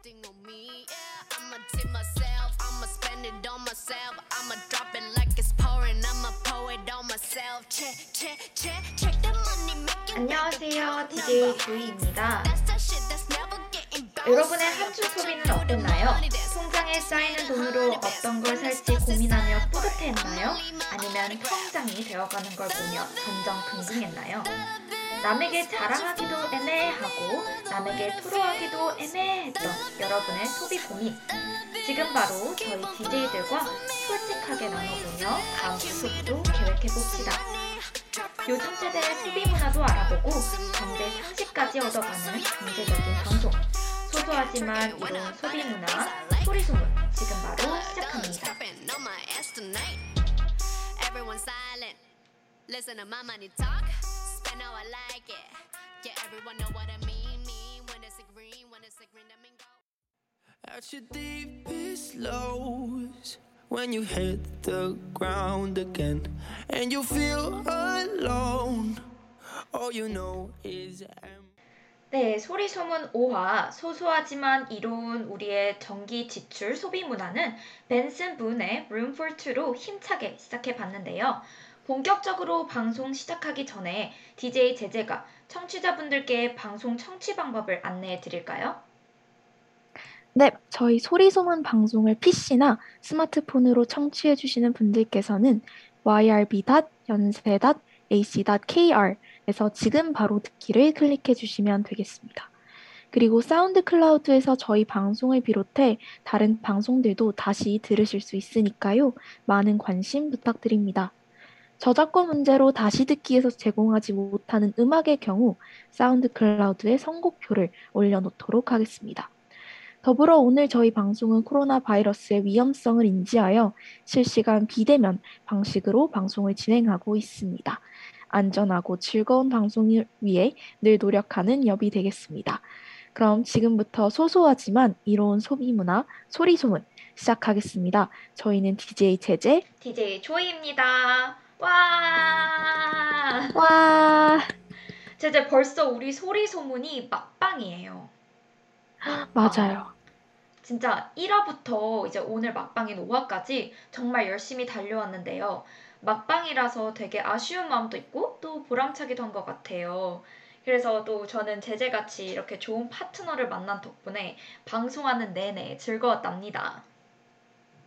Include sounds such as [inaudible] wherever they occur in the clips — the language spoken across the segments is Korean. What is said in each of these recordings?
everything on me. Yeah, I'ma tip myself. I'ma spend it on myself. I'ma drop it like it's pouring. I'ma pour it on myself. Check, check, check, check the money making. 안녕하세요. DJ bounced. 여러분의 한 주 소비는 어땠나요? 통장에 쌓이는 돈으로 어떤 걸 살지 고민하며 뿌듯해했나요? 아니면 통장이 되어가는 걸 보며 전전긍긍했나요? 남에게 자랑하기도 애매하고 남에게 토로하기도 애매했던 여러분의 소비 고민 지금 바로 저희 DJ들과 솔직하게 나눠보며 다음 주속도 계획해봅시다. 요즘 세대의 소비 문화도 알아보고 경제 상식까지 얻어가는 경제적인 방송 소소하지만 이로운 소비 문화 소리 소문 지금 바로 시작합니다. Listen to my money talk. Spend how I like it. Yeah, everyone know what I mean. Mean when it's a green, when it's a green, that mean go. At your deepest lows, when you hit the ground again and you feel alone, all you know is empty. 네, 소리 소문 5화 소소하지만 이로운 우리의 전기 지출 소비 문화는 벤슨 분의 Room for Two로 힘차게 시작해 봤는데요. 본격적으로 방송 시작하기 전에 DJ 제재가 청취자분들께 방송 청취 방법을 안내해 드릴까요? 네, 저희 소리소문 방송을 PC나 스마트폰으로 청취해 주시는 분들께서는 yrb.연세.ac.kr에서 지금 바로 듣기를 클릭해 주시면 되겠습니다. 그리고 사운드 클라우드에서 저희 방송을 비롯해 다른 방송들도 다시 들으실 수 있으니까요. 많은 관심 부탁드립니다. 저작권 문제로 다시 듣기에서 제공하지 못하는 음악의 경우 사운드 클라우드에 선곡표를 올려놓도록 하겠습니다. 더불어 오늘 저희 방송은 코로나 바이러스의 위험성을 인지하여 실시간 비대면 방식으로 방송을 진행하고 있습니다. 안전하고 즐거운 방송을 위해 늘 노력하는 여비 되겠습니다. 그럼 지금부터 소소하지만 이로운 소비 문화 소리 소문 시작하겠습니다. 저희는 DJ 제재 DJ 조이입니다. 와! 와 제재 벌써 우리 소리 소문이 막방이에요. 맞아요. 진짜 1화부터 이제 오늘 막방인 5화까지 정말 열심히 달려왔는데요. 막방이라서 되게 아쉬운 마음도 있고 또 보람차기도 한 것 같아요. 그래서 또 저는 제재같이 이렇게 좋은 파트너를 만난 덕분에 방송하는 내내 즐거웠답니다.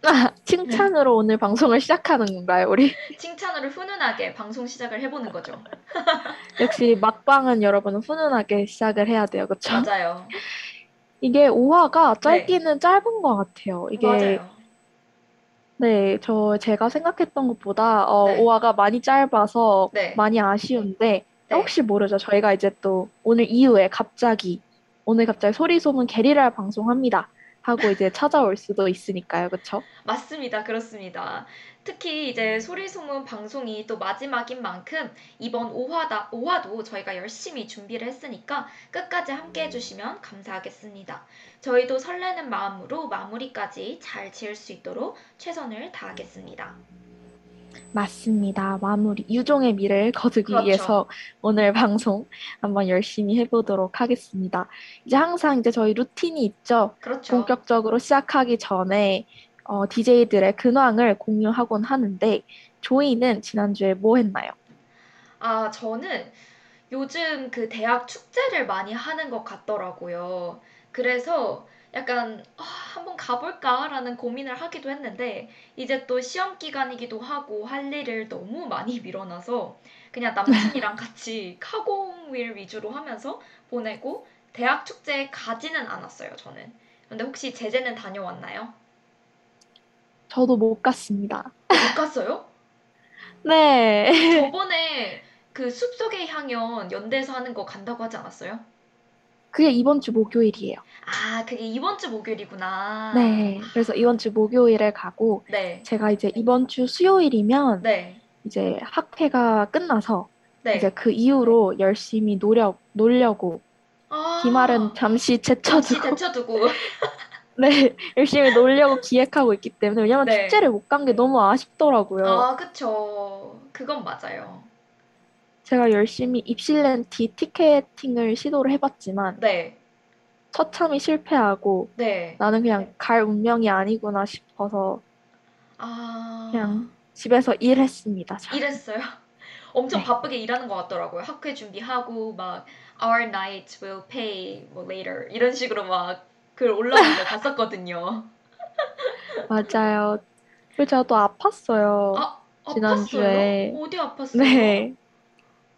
[laughs] 칭찬으로 오늘 방송을 시작하는 건가요, 우리? 칭찬으로 훈훈하게 방송 시작을 해보는 거죠. [laughs] 역시 막방은 여러분 훈훈하게 시작을 해야 돼요, 그렇죠? 맞아요. 이게 5화가 짧기는 짧은 것 같아요. 이게 맞아요. 네, 저 제가 생각했던 것보다 어, 네. 5화가 많이 짧아서 네. 많이 아쉬운데 네. 혹시 모르죠. 저희가 이제 또 오늘 이후에 갑자기 오늘 갑자기 소리 소문 게리라 방송합니다 하고 이제 찾아올 수도 있으니까요, 그렇죠? 맞습니다. 그렇습니다. 특히 이제 소리소문 방송이 또 마지막인 만큼 이번 5화다, 5화도 저희가 열심히 준비를 했으니까 끝까지 함께 해주시면 감사하겠습니다. 저희도 설레는 마음으로 마무리까지 잘 지을 수 있도록 최선을 다하겠습니다. 맞습니다. 마무리 유종의 미를 거두기 그렇죠. 위해서 오늘 방송 한번 열심히 해보도록 하겠습니다. 이제 항상 이제 저희 루틴이 있죠. 그렇죠. 본격적으로 시작하기 전에 어, DJ들의 근황을 공유하곤 하는데 조이는 지난주에 뭐 했나요? 아, 저는 요즘 그 대학 축제를 많이 하는 것 같더라고요. 그래서 약간 아, 한번 가볼까라는 고민을 하기도 했는데 이제 또 시험 기간이기도 하고 할 일을 너무 많이 밀어놔서 그냥 남친이랑 같이 카공윌 위주로 하면서 보내고 대학 축제에 가지는 않았어요, 저는. 근데 혹시 제재는 다녀왔나요? 저도 못 갔습니다. 못 갔어요? [laughs] 네. 저번에 그 숲속의 향연 연대에서 하는 거 간다고 하지 않았어요? 그게 이번 주 목요일이에요. 아, 그게 이번 주 목요일이구나. 네. 그래서 이번 주 목요일에 가고 네. 제가 이제 이번 주 수요일이면 네. 이제 학회가 끝나서 네. 이제 그 이후로 열심히 노력 놀려고 아, 기말은 잠시 잠시 제쳐두고. [laughs] 네 열심히 놀려고 기획하고 있기 때문에 왜냐면 네. 축제를 못 간 게 너무 아쉽더라고요. 아, 그쵸. 그건 맞아요. 제가 열심히 입실렌티 티켓팅을 시도를 해봤지만 네. 처참히 실패하고 네. 나는 그냥 갈 운명이 아니구나 싶어서 아. 그냥 집에서 일했습니다. 저는. 일했어요. [laughs] 엄청 네. 바쁘게 일하는 것 같더라고요. 학회 준비하고 막 our night will pay 뭐 later 이런 식으로 막 글 올라오는 거 봤었거든요. [laughs] 맞아요. 그리고 제가 또 아팠어요. 아, 지난주에. 아팠어요? 어디 아팠어요? 네.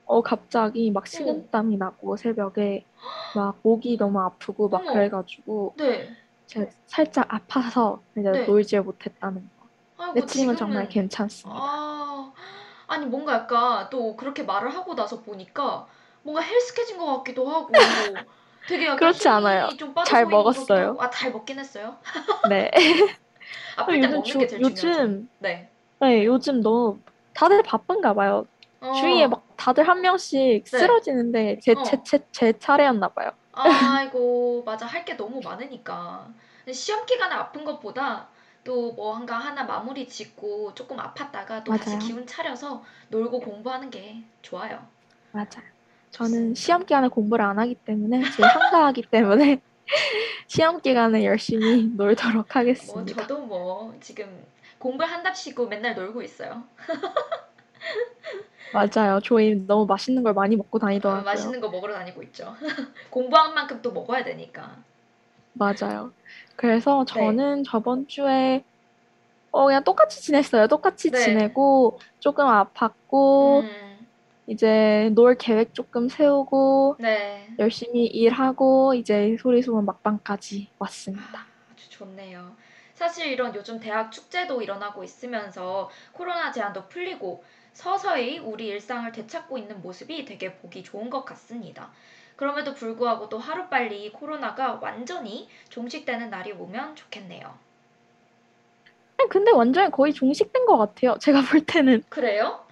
어, 갑자기 막 식은땀이 나고 새벽에 막 목이 너무 아프고 막 어머. 그래가지고 네. 제가 살짝 아파서 이제 네. 놀질 못했다는 거. 아이고, 내 지금은 정말 괜찮습니다. 아, 아니 뭔가 약간 또 그렇게 말을 하고 나서 보니까 뭔가 헬스케진 것 같기도 하고 [laughs] 되게 약간 그렇지 않아요. 잘 먹었어요. 아, 잘 먹긴 했어요. [laughs] 네. 아플 때 요즘 먹는 주- 게 제일 중요하죠. 요즘 네. 네, 요즘 너무 다들 바쁜가 봐요. 어. 주위에 막 다들 한 명씩 쓰러지는데 제, 어. 제, 제, 제 차례였나 봐요. 아이고 맞아 할 게 너무 많으니까 시험 기간에 아픈 것보다 또뭐 한가 하나 마무리 짓고 조금 아팠다가 또 다시 맞아요. 기운 차려서 놀고 공부하는 게 좋아요. 맞아요. 저는 시험 기간에 공부를 안 하기 때문에 지금 한가하기 때문에 [laughs] 시험 기간에 열심히 놀도록 뭐 하겠습니다. 저도 뭐 지금 공부를 한답시고 맨날 놀고 있어요. [laughs] 맞아요. 저희 너무 맛있는 걸 많이 먹고 어, 다니더라고요. 맛있는 거 먹으러 다니고 있죠. [laughs] 공부한 만큼 또 먹어야 되니까. 맞아요. 그래서 네. 저는 저번 주에 어, 그냥 똑같이 지냈어요. 똑같이 네. 지내고 조금 아팠고 음, 이제 놀 계획 조금 세우고 네. 열심히 일하고 이제 소리소문 막방까지 왔습니다. 아주 좋네요. 사실 이런 요즘 대학 축제도 일어나고 있으면서 코로나 제한도 풀리고 서서히 우리 일상을 되찾고 있는 모습이 되게 보기 좋은 것 같습니다. 그럼에도 불구하고 또 하루빨리 코로나가 완전히 종식되는 날이 오면 좋겠네요. 근데 완전히 거의 종식된 것 같아요. 제가 볼 때는 그래요?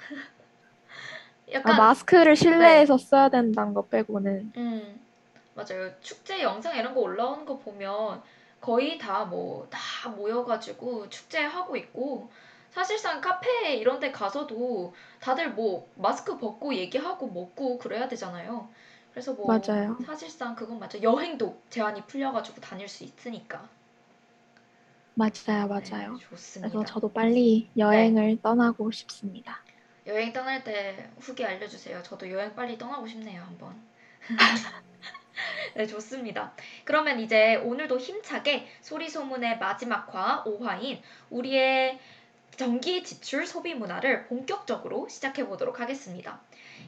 아, 약간 마스크를 실내에서 써야 된다는 거 빼고는 음, 맞아요. 축제 영상 이런 거 올라오는 거 보면 거의 다 뭐다 모여가지고 축제 하고 있고 사실상 카페 이런 데 가서도 다들 뭐 마스크 벗고 얘기하고 먹고 그래야 되잖아요. 그래서 뭐 맞아요. 사실상 그건 맞죠. 여행도 제한이 풀려가지고 다닐 수 있으니까. 맞아요, 네, 맞아요. 좋습니다. 그래서 저도 빨리 여행을 떠나고 싶습니다. 여행 떠날 때 후기 알려주세요. 저도 여행 빨리 떠나고 싶네요, 한번. [laughs] 네, 좋습니다. 그러면 이제 오늘도 힘차게 소리소문의 마지막 화 5화인 우리의 전기 지출 소비 문화를 본격적으로 시작해 보도록 하겠습니다.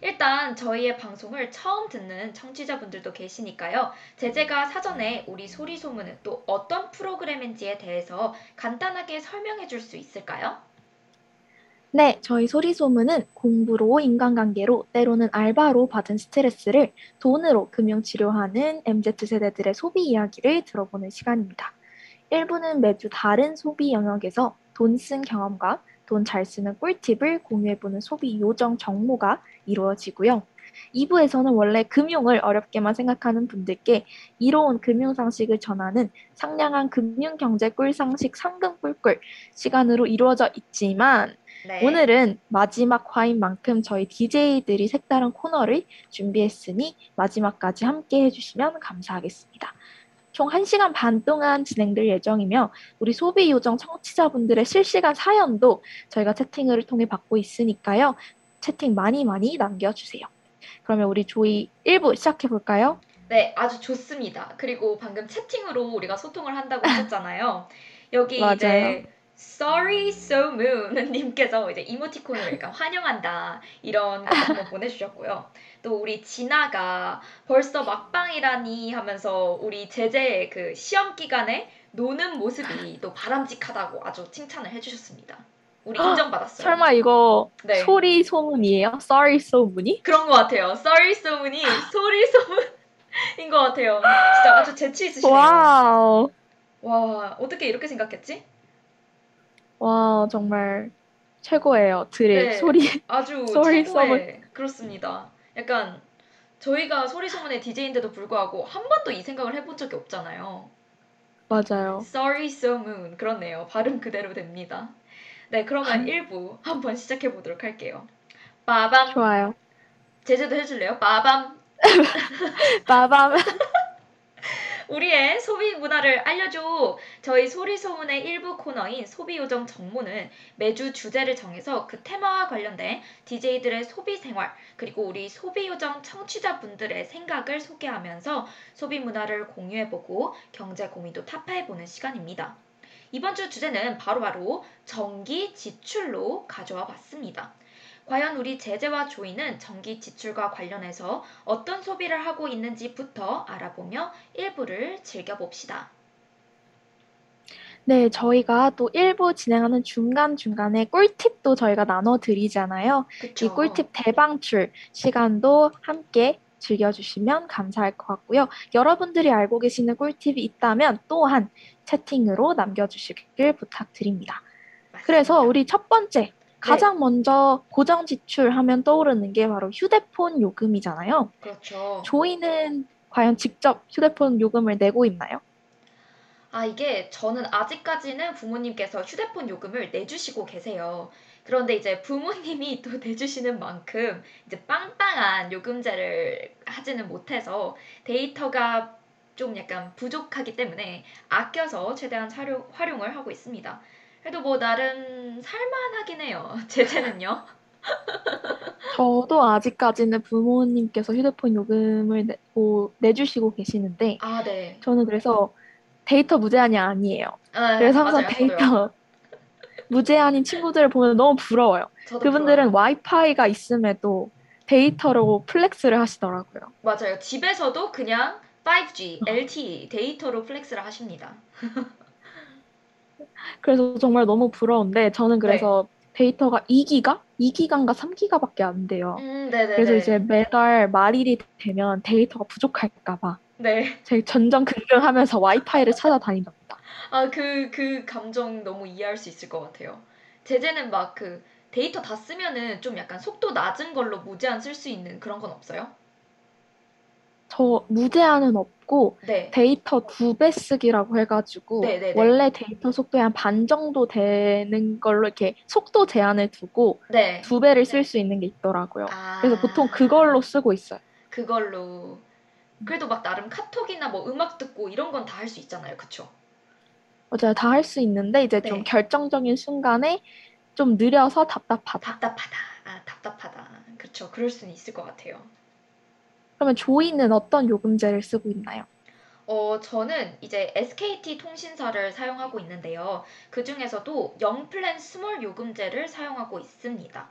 일단 저희의 방송을 처음 듣는 청취자분들도 계시니까요. 제재가 사전에 우리 소리소문은 또 어떤 프로그램인지에 대해서 간단하게 설명해 줄 수 있을까요? 네, 저희 소리소문은 공부로 인간관계로 때로는 알바로 받은 스트레스를 돈으로 금융치료하는 MZ세대들의 소비 이야기를 들어보는 시간입니다. 1부는 매주 다른 소비 영역에서 돈 쓴 경험과 돈 잘 쓰는 꿀팁을 공유해보는 소비 요정 정모가 이루어지고요. 2부에서는 원래 금융을 어렵게만 생각하는 분들께 이로운 금융 상식을 전하는 상냥한 금융 경제 꿀 상식 상금 꿀꿀 시간으로 이루어져 있지만 네. 오늘은 마지막 화인 만큼 저희 DJ들이 색다른 코너를 준비했으니 마지막까지 함께 해주시면 감사하겠습니다. 총 1시간 반 동안 진행될 예정이며 우리 소비 요정 청취자분들의 실시간 사연도 저희가 채팅을 통해 받고 있으니까요. 채팅 많이 많이 남겨주세요. 그러면 우리 조이 1부 시작해 볼까요? 네, 아주 좋습니다. 그리고 방금 채팅으로 우리가 소통을 한다고 하셨잖아요. 여기 맞아요. 이제 Sorry So Moon 님께서 이제 이모티콘을 약간 환영한다 이런 거 한번 보내주셨고요. 또 우리 진아가 벌써 막방이라니 하면서 우리 제재 그 시험 기간에 노는 모습이 또 바람직하다고 아주 칭찬을 해주셨습니다. 우리 인정받았어요. 설마 이거 네. 소리 소문이에요? Sorry 소문이? 그런 것 같아요. Sorry So Moon이 소리 소문인 것 같아요. 진짜 아주 재치 있으시네요. wow. 와, 어떻게 이렇게 생각했지? 와, 정말 최고예요. 들의 네. 소리. 아주 [laughs] 소리 최고의 그렇습니다. 약간 저희가 소리 소문의 DJ인데도 불구하고 한 번도 이 생각을 해본 적이 없잖아요. 맞아요. Sorry So Moon 그렇네요. 발음 그대로 됩니다. 네, 그러면 1부 한번 시작해 보도록 할게요. 빠밤 좋아요. 제재도 해줄래요? 빠밤 [laughs] 빠밤. 우리의 소비 문화를 알려줘. 저희 소리 소문의 일부 코너인 소비 요정 정모는 매주 주제를 정해서 그 테마와 관련된 DJ들의 소비 생활 그리고 우리 소비 요정 청취자분들의 생각을 소개하면서 소비 문화를 공유해보고 경제 고민도 타파해보는 시간입니다. 이번 주 주제는 바로바로 전기 지출로 가져와 봤습니다. 과연 우리 제재와 조이는 전기 지출과 관련해서 어떤 소비를 하고 있는지부터 알아보며 일부를 즐겨봅시다. 네, 저희가 또 일부 진행하는 중간중간에 꿀팁도 저희가 나눠드리잖아요. 그쵸? 이 꿀팁 대방출 시간도 함께 즐겨주시면 감사할 것 같고요. 여러분들이 알고 계시는 꿀팁이 있다면 또한 채팅으로 남겨주시길 부탁드립니다. 맞습니다. 그래서 우리 첫 번째 가장 먼저 고정 지출하면 떠오르는 게 바로 휴대폰 요금이잖아요. 그렇죠. 조이는 과연 직접 휴대폰 요금을 내고 있나요? 아, 이게 저는 아직까지는 부모님께서 휴대폰 요금을 내주시고 계세요. 그런데 이제 부모님이 또 [laughs] 내주시는 만큼 이제 빵빵한 요금제를 하지는 못해서 데이터가 좀 약간 부족하기 때문에 아껴서 최대한 활용, 활용을 하고 있습니다. 그래도 뭐 나름 살만하긴 해요. [laughs] 제재는요. 저도 아직까지는 부모님께서 휴대폰 요금을 내고, 내주시고 계시는데 아, 네. 저는 그래서 데이터 무제한이 아니에요. 아, 그래서 항상 맞아요. 데이터 저도요. [laughs] 무제한인 친구들을 보면 너무 부러워요. 그분들은 부러워요. 와이파이가 있음에도 데이터로 flex를 하시더라고요. 맞아요. 집에서도 그냥 5G, 어. LTE 데이터로 flex를 하십니다. [laughs] 그래서 정말 너무 부러운데 저는 그래서 네. 데이터가 2기가? 2기가인가 3기가밖에 안 돼요. 음. 그래서 이제 매달 말일이 되면 데이터가 부족할까 봐 네. 제가 전전긍긍하면서 와이파이를 찾아다닌답니다. 아, 그, 그 감정 너무 이해할 수 있을 것 같아요. 제재는 막 그 데이터 다 쓰면은 좀 약간 속도 낮은 걸로 무제한 쓸 수 있는 그런 건 없어요? 저 무제한은 없고 네. 데이터 두 배 쓰기라고 해가지고 네네네. 원래 데이터 속도의 한 반 정도 되는 걸로 이렇게 속도 제한을 두고 네. 두 배를 쓸 수 있는 게 있더라고요. 아, 그래서 보통 그걸로 쓰고 있어요. 그걸로. 그래도 막 나름 카톡이나 뭐 음악 듣고 이런 건 다 할 수 있잖아요. 그쵸? 맞아요. 다 할 수 있는데 이제 좀 네. 결정적인 순간에 좀 느려서 답답하다. 답답하다. 아, 답답하다. 그쵸. 그럴 수는 있을 것 같아요. 그러면 조이는 어떤 요금제를 쓰고 있나요? 어, 저는 이제 SKT 통신사를 사용하고 있는데요. 그 중에서도 영플랜 스몰 요금제를 사용하고 있습니다.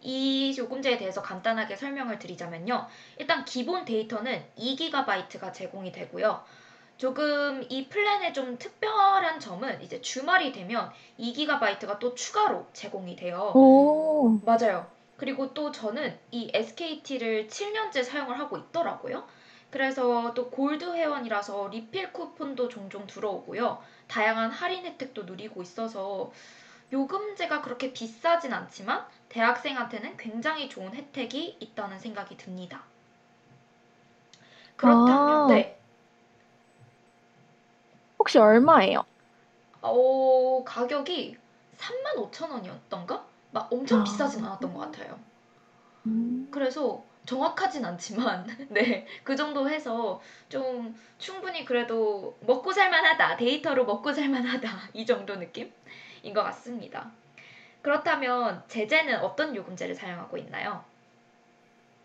이 요금제에 대해서 간단하게 설명을 드리자면요. 일단 기본 데이터는 2GB가 제공이 되고요. 조금 이 플랜의 좀 특별한 점은 이제 주말이 되면 2GB가 또 추가로 제공이 돼요. 오, 맞아요. 그리고 또 저는 이 SKT를 7년째 사용을 하고 있더라고요. 그래서 또 골드 회원이라서 리필 쿠폰도 종종 들어오고요. 다양한 할인 혜택도 누리고 있어서 요금제가 그렇게 비싸진 않지만 대학생한테는 굉장히 좋은 혜택이 있다는 생각이 듭니다. 그렇다면 아. 네. 혹시 얼마예요? 어, 가격이 35,000원이었던가? 막 엄청 아. 비싸진 않았던 것 같아요. 음, 그래서 정확하진 않지만 [laughs] 네, 그 정도 해서 좀 충분히 그래도 먹고 살만하다. 데이터로 먹고 살만하다. [laughs] 이 정도 느낌인 것 같습니다. 그렇다면 제재는 어떤 요금제를 사용하고 있나요?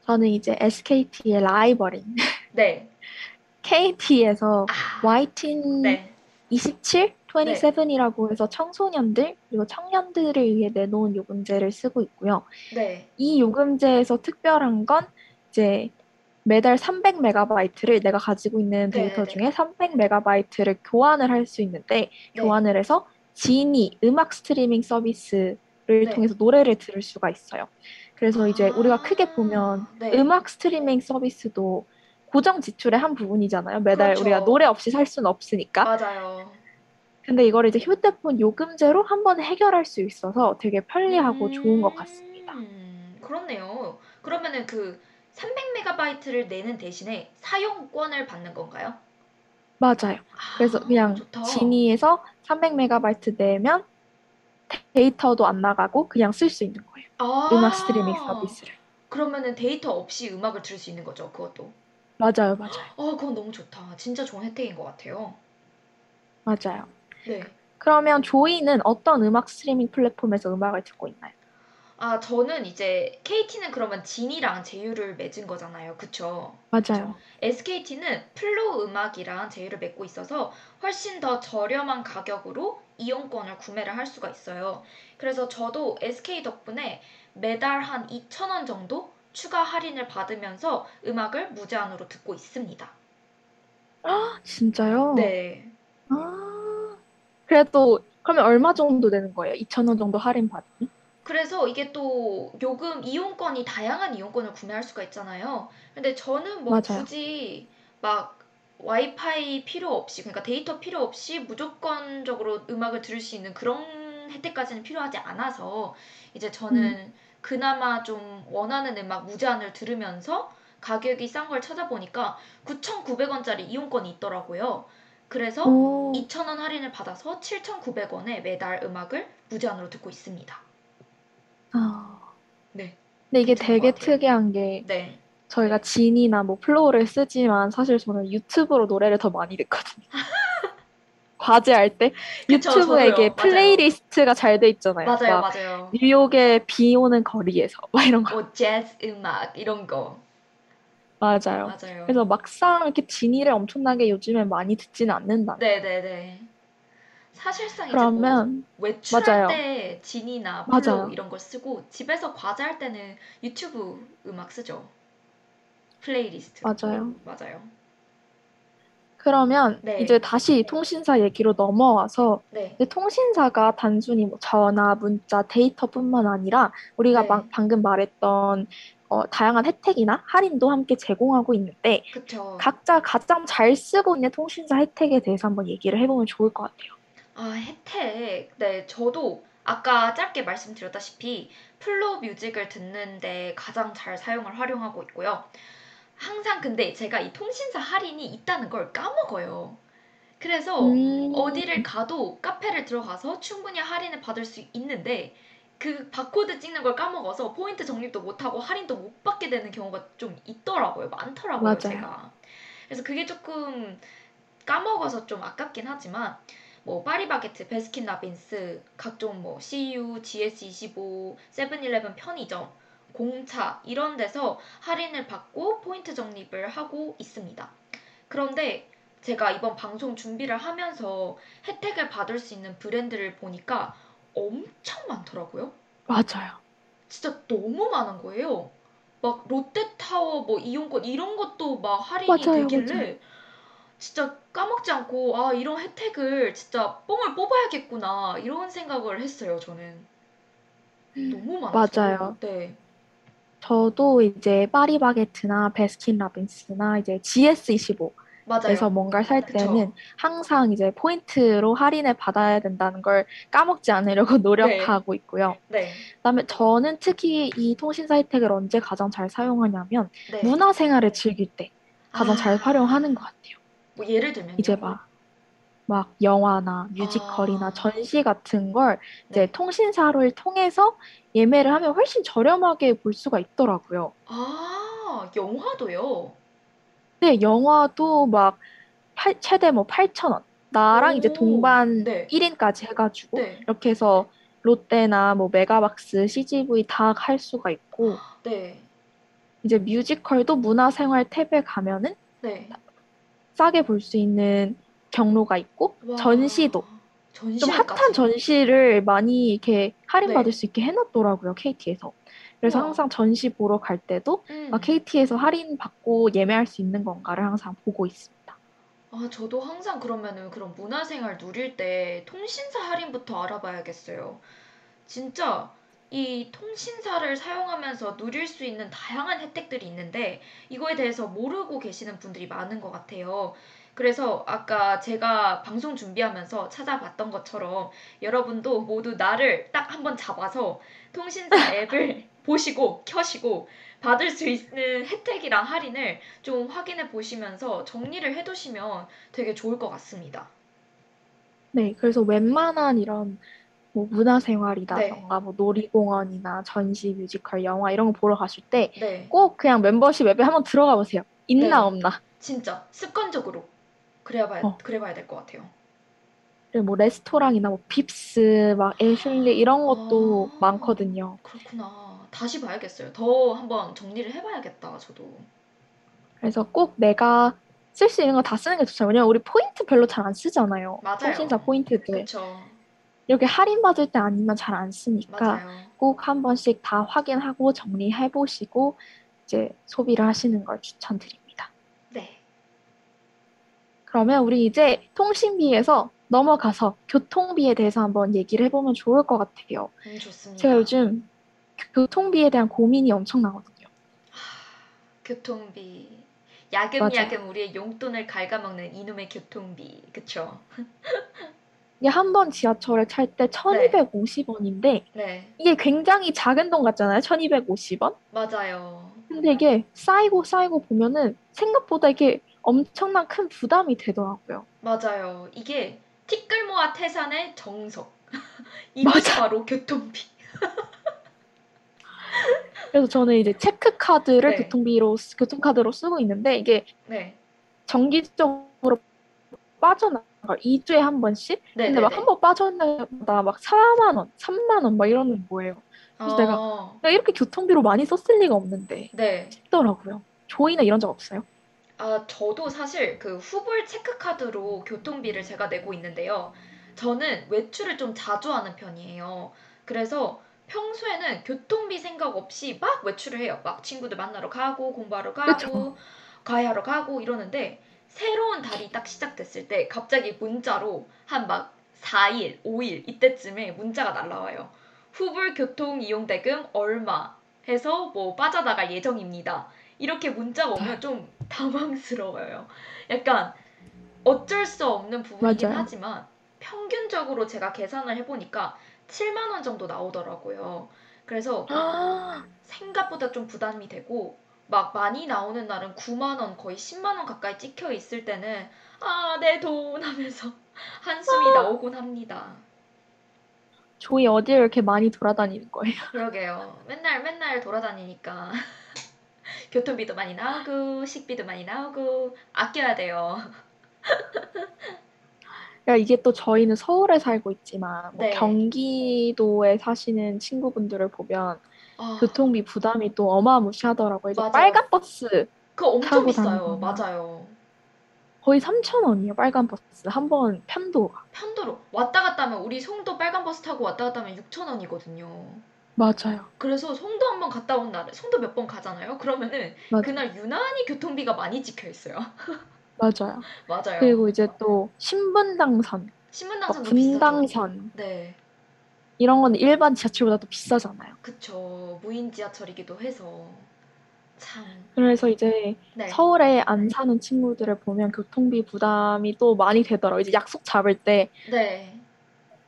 저는 이제 SKT의 라이벌인 네. [laughs] KT에서 아, Y틴 네. 27, 27이라고 해서 청소년들 그리고 청년들을 위해 내놓은 요금제를 쓰고 있고요. 네. 이 요금제에서 특별한 건 이제 매달 300메가바이트를 내가 가지고 있는 데이터 네네네. 중에 300메가바이트를 교환을 할 수 있는데 네. 교환을 해서 지니 음악 스트리밍 서비스를 네. 통해서 노래를 들을 수가 있어요. 그래서 이제 우리가 크게 보면 아, 네. 음악 스트리밍 서비스도 고정 지출의 한 부분이잖아요. 매달 그렇죠. 우리가 노래 없이 살 수는 없으니까. 맞아요. 근데 이걸 이제 휴대폰 요금제로 한 번에 해결할 수 있어서 되게 편리하고 좋은 것 같습니다. 음, 그렇네요. 그러면은 그 300메가바이트를 내는 대신에 사용권을 받는 건가요? 맞아요. 그래서 아, 그냥 좋다. 지니에서 300메가바이트 내면 데이터도 안 나가고 그냥 쓸 수 있는 거예요. 아, 음악 스트리밍 서비스를. 그러면은 데이터 없이 음악을 들을 수 있는 거죠, 그것도. 맞아요, 맞아요. 어, 그건 너무 좋다. 진짜 좋은 혜택인 것 같아요. 맞아요. 네. 그러면 조이는 어떤 음악 스트리밍 플랫폼에서 음악을 듣고 있나요? 아, 저는 이제 KT는 그러면 지니랑 제휴를 맺은 거잖아요. 그쵸? 맞아요. SKT는 플로 음악이랑 제휴를 맺고 있어서 훨씬 더 저렴한 가격으로 이용권을 구매를 할 수가 있어요. 그래서 저도 SK 덕분에 매달 한 2,000원 정도 추가 할인을 받으면서 음악을 무제한으로 듣고 있습니다. 진짜요? 네. 아, 그래도 그러면 얼마 정도 되는 거예요? 2,000원 정도 할인 받으면? 그래서 이게 또 요금 이용권이 다양한 이용권을 구매할 수가 있잖아요. 근데 저는 뭐 맞아요. 굳이 막 와이파이 필요 없이 그러니까 데이터 필요 없이 무조건적으로 음악을 들을 수 있는 그런 혜택까지는 필요하지 않아서 이제 저는 그나마 좀 원하는 음악 무제한을 들으면서 가격이 싼 걸 찾아보니까 9,900원짜리 이용권이 있더라고요. 그래서 오, 2,000원 할인을 받아서 7,900원에 매달 음악을 무제한으로 듣고 있습니다. 아. 네. 근데 이게 되게. 특이한 게 네. 저희가 지니나 뭐 플로를 쓰지만 사실 저는 유튜브로 노래를 더 많이 듣거든요. [laughs] 과제할 때 그쵸, 유튜브에 이게 저도요. 플레이리스트가 잘 돼 있잖아요. 맞아요, 막 맞아요. 뉴욕의 비 오는 거리에서 [laughs] 막 이런 거 뭐 재즈 음악 이런 거. 맞아요. 맞아요. 그래서 막상 이렇게 지니를 엄청나게 요즘에 많이 듣지는 않는다. 네, 네, 네. 사실상 이제 뭐 그러면 외출할 맞아요. 때 지니나 맞아요. 이런 걸 쓰고 집에서 과제할 때는 유튜브 음악 쓰죠. 플레이리스트. 맞아요. 맞아요. 그러면 네. 이제 다시 통신사 얘기로 넘어와서 네. 통신사가 단순히 뭐 전화, 문자, 데이터뿐만 아니라 우리가 네. 막 방금 말했던 어, 다양한 혜택이나 할인도 함께 제공하고 있는데 그쵸. 각자 가장 잘 쓰고 있는 통신사 혜택에 대해서 한번 얘기를 해보면 좋을 것 같아요. 아, 혜택. 네, 저도 아까 짧게 말씀드렸다시피 플로 뮤직을 듣는데 가장 잘 사용을 활용하고 있고요. 항상 근데 제가 이 통신사 할인이 있다는 걸 까먹어요. 그래서 음, 어디를 가도 카페를 들어가서 충분히 할인을 받을 수 있는데 그 바코드 찍는 걸 까먹어서 포인트 적립도 못하고 할인도 못 받게 되는 경우가 좀 있더라고요. 많더라고요, 맞아요. 제가. 그래서 그게 조금 까먹어서 좀 아깝긴 하지만 뭐 파리바게트, 베스킨라빈스, 각종 뭐 CU, GS25, 세븐일레븐 편의점, 공차 이런 데서 할인을 받고 포인트 적립을 하고 있습니다. 그런데 제가 이번 방송 준비를 하면서 혜택을 받을 수 있는 브랜드를 보니까 엄청 많더라고요. 맞아요. 진짜 너무 많은 거예요. 막 롯데타워 뭐 이용권 이런 것도 막 할인이 맞아요, 되길래 맞아요. 진짜 까먹지 않고 아 이런 혜택을 진짜 뽕을 뽑아야겠구나 이런 생각을 했어요 저는 너무 많아서 맞아요. 네 저도 이제 파리바게트나 베스킨라빈스나 이제 GS25에서 맞아요 뭔가를 살 그쵸. 때는 항상 이제 포인트로 할인을 받아야 된다는 걸 까먹지 않으려고 [laughs] 노력하고 있고요. 네 그다음에 저는 특히 이 통신사 혜택을 언제 가장 잘 사용하냐면 네. 문화생활을 즐길 때 가장 잘 아. 활용하는 것 같아요. 뭐 예를 들면요 이제 막, 막 영화나 뮤지컬이나 아. 전시 같은 걸 이제 네. 통신사를 통해서 예매를 하면 훨씬 저렴하게 볼 수가 있더라고요. 아 영화도요 근데 영화도 막 팔- 최대 뭐 8,000원. 나랑 이제 오. 동반 네. 1인까지 해가지고 네. 이렇게 해서 롯데나 뭐 메가박스, CGV 다 할 수가 있고 네. 이제 뮤지컬도 문화생활 탭에 가면은 네. 싸게 볼 수 있는 경로가 있고 와. 전시도 좀. 핫한 전시를 많이 이렇게 할인받을 네. 수 있게 해놨더라고요 KT에서. 그래서 우와. 항상 전시 보러 갈 때도 음. 막 KT에서 할인 받고 예매할 수 있는 건가를 항상 보고 있습니다. 아, 저도 항상 그러면은 그런 문화생활 누릴 때 통신사 할인부터 알아봐야겠어요. 진짜 이 통신사를 사용하면서 누릴 수 있는 다양한 혜택들이 있는데 이거에 대해서 모르고 계시는 분들이 많은 것 같아요. 그래서 아까 제가 방송 준비하면서 찾아봤던 것처럼 여러분도 모두 나를 딱 한번 잡아서 통신사 [laughs] 앱을 보시고 켜시고 받을 수 있는 혜택이랑 할인을 좀 확인해 보시면서 정리를 해 두시면 되게 좋을 것 같습니다. 네, 그래서 웬만한 이런 뭐 문화생활이라던가 뭐 놀이공원이나 전시, 뮤지컬, 영화 이런 거 보러 가실 때 네. 꼭 그냥 멤버십 앱에 한번 들어가 보세요. 있나 네. 없나. 진짜 습관적으로 그래야 봐야 어. 그래 봐야 될 것 같아요. 뭐 레스토랑이나 뭐 빕스, 막 애슐리 이런 것도 아. 많거든요. 그렇구나. 다시 봐야겠어요. 더 한번 정리를 해봐야겠다. 저도. 그래서 꼭 내가 쓸 수 있는 거 다 쓰는 게 좋죠. 왜냐면 우리 포인트 별로 잘 안 쓰잖아요. 맞아요. 통신사 포인트들. 그렇죠. 이렇게 할인 받을 때 아니면 잘 안 쓰니까 맞아요. 꼭한 번씩 다 확인하고 정리해 보시고 이제 소비를 하시는 걸 추천드립니다. 네. 그러면 우리 이제 통신비에서 넘어가서 교통비에 대해서 한번 얘기를 해보면 좋을 것 같아요. 음, 좋습니다. 제가 요즘 교통비에 대한 고민이 엄청나거든요. 교통비. 야금야금 우리의 용돈을 갉아먹는 이놈의 교통비. 그쵸? [laughs] 이게 한 번 지하철을 탈 때 1250원인데 네. 이게 굉장히 작은 돈 같잖아요. 1250원? 맞아요. 근데 이게 쌓이고 쌓이고 보면은 생각보다 이게 엄청난 큰 부담이 되더라고요. 맞아요. 이게 티끌모아 태산의 정석. [laughs] 이것이. 바로 교통비. [laughs] 그래서 저는 이제 체크카드를 네. 교통비로 쓰- 교통카드로 쓰고 있는데 이게 네. 정기적으로 빠져나가 2주에 한 번씩 네. 근데 막 한 번 빠져나가다 막 4만 원, 3만 원 막 이러는 거예요. 그래서 내가 내가 이렇게 교통비로 많이 썼을 리가 없는데 네. 싶더라고요. 조이는 이런 적 없어요? 아, 저도 사실 그 후불 체크카드로 교통비를 제가 내고 있는데요. 저는 외출을 좀 자주 하는 편이에요. 그래서 평소에는 교통비 생각 없이 막 외출을 해요. 막 친구들 만나러 가고, 공부하러 가고, 그쵸. 과외하러 가고 이러는데 새로운 달이 딱 시작됐을 때 갑자기 문자로 한 막 4일, 5일 이때쯤에 문자가 날라와요. 후불 교통 이용 대금 얼마 해서 뭐 빠져나갈 예정입니다. 이렇게 문자가 오면 좀 당황스러워요. 약간 어쩔 수 없는 부분이긴 맞아요. 하지만 평균적으로 제가 계산을 해보니까 7만 원 정도 나오더라고요. 그래서 [gasps] 생각보다 좀 부담이 되고 막 많이 나오는 날은 9만 원 거의 10만 원 가까이 찍혀 있을 때는 아 내 돈 하면서 [laughs] 한숨이 나오곤 합니다. 조이 어디를 이렇게 많이 돌아다니는 거예요? 그러게요. 맨날 맨날 돌아다니니까 [laughs] 교통비도 많이 나오고 식비도 많이 나오고 아껴야 돼요. 그러니까 이게 또 저희는 서울에 살고 있지만 뭐 네. 경기도에 사시는 친구분들을 보면 아, 교통비 부담이 또 어마무시하더라고요. 이제 맞아요. 빨간 버스 그거 엄청 비싸요. 맞아요. 거의 3,000원이에요. 빨간 버스 한 번 편도가. 편도로 왔다 갔다 하면 우리 송도 빨간 버스 타고 왔다 갔다 하면 6천 원이거든요. 맞아요. 그래서 송도 한번 갔다 온 날에 송도 몇 번 가잖아요. 그러면은 맞아요. 그날 유난히 교통비가 많이 찍혀 있어요. [laughs] 맞아요. 맞아요. 그리고 이제 또 신분당선, 뭐 신분당선도 비싸죠. 분당선 네, 이런 건 일반 지하철보다 더 비싸잖아요. 그쵸. 무인 지하철이기도 해서 참. 그래서 이제 네, 서울에 안 사는 친구들을 보면 교통비 부담이 또 많이 되더라고요. 이제 약속 잡을 때 네.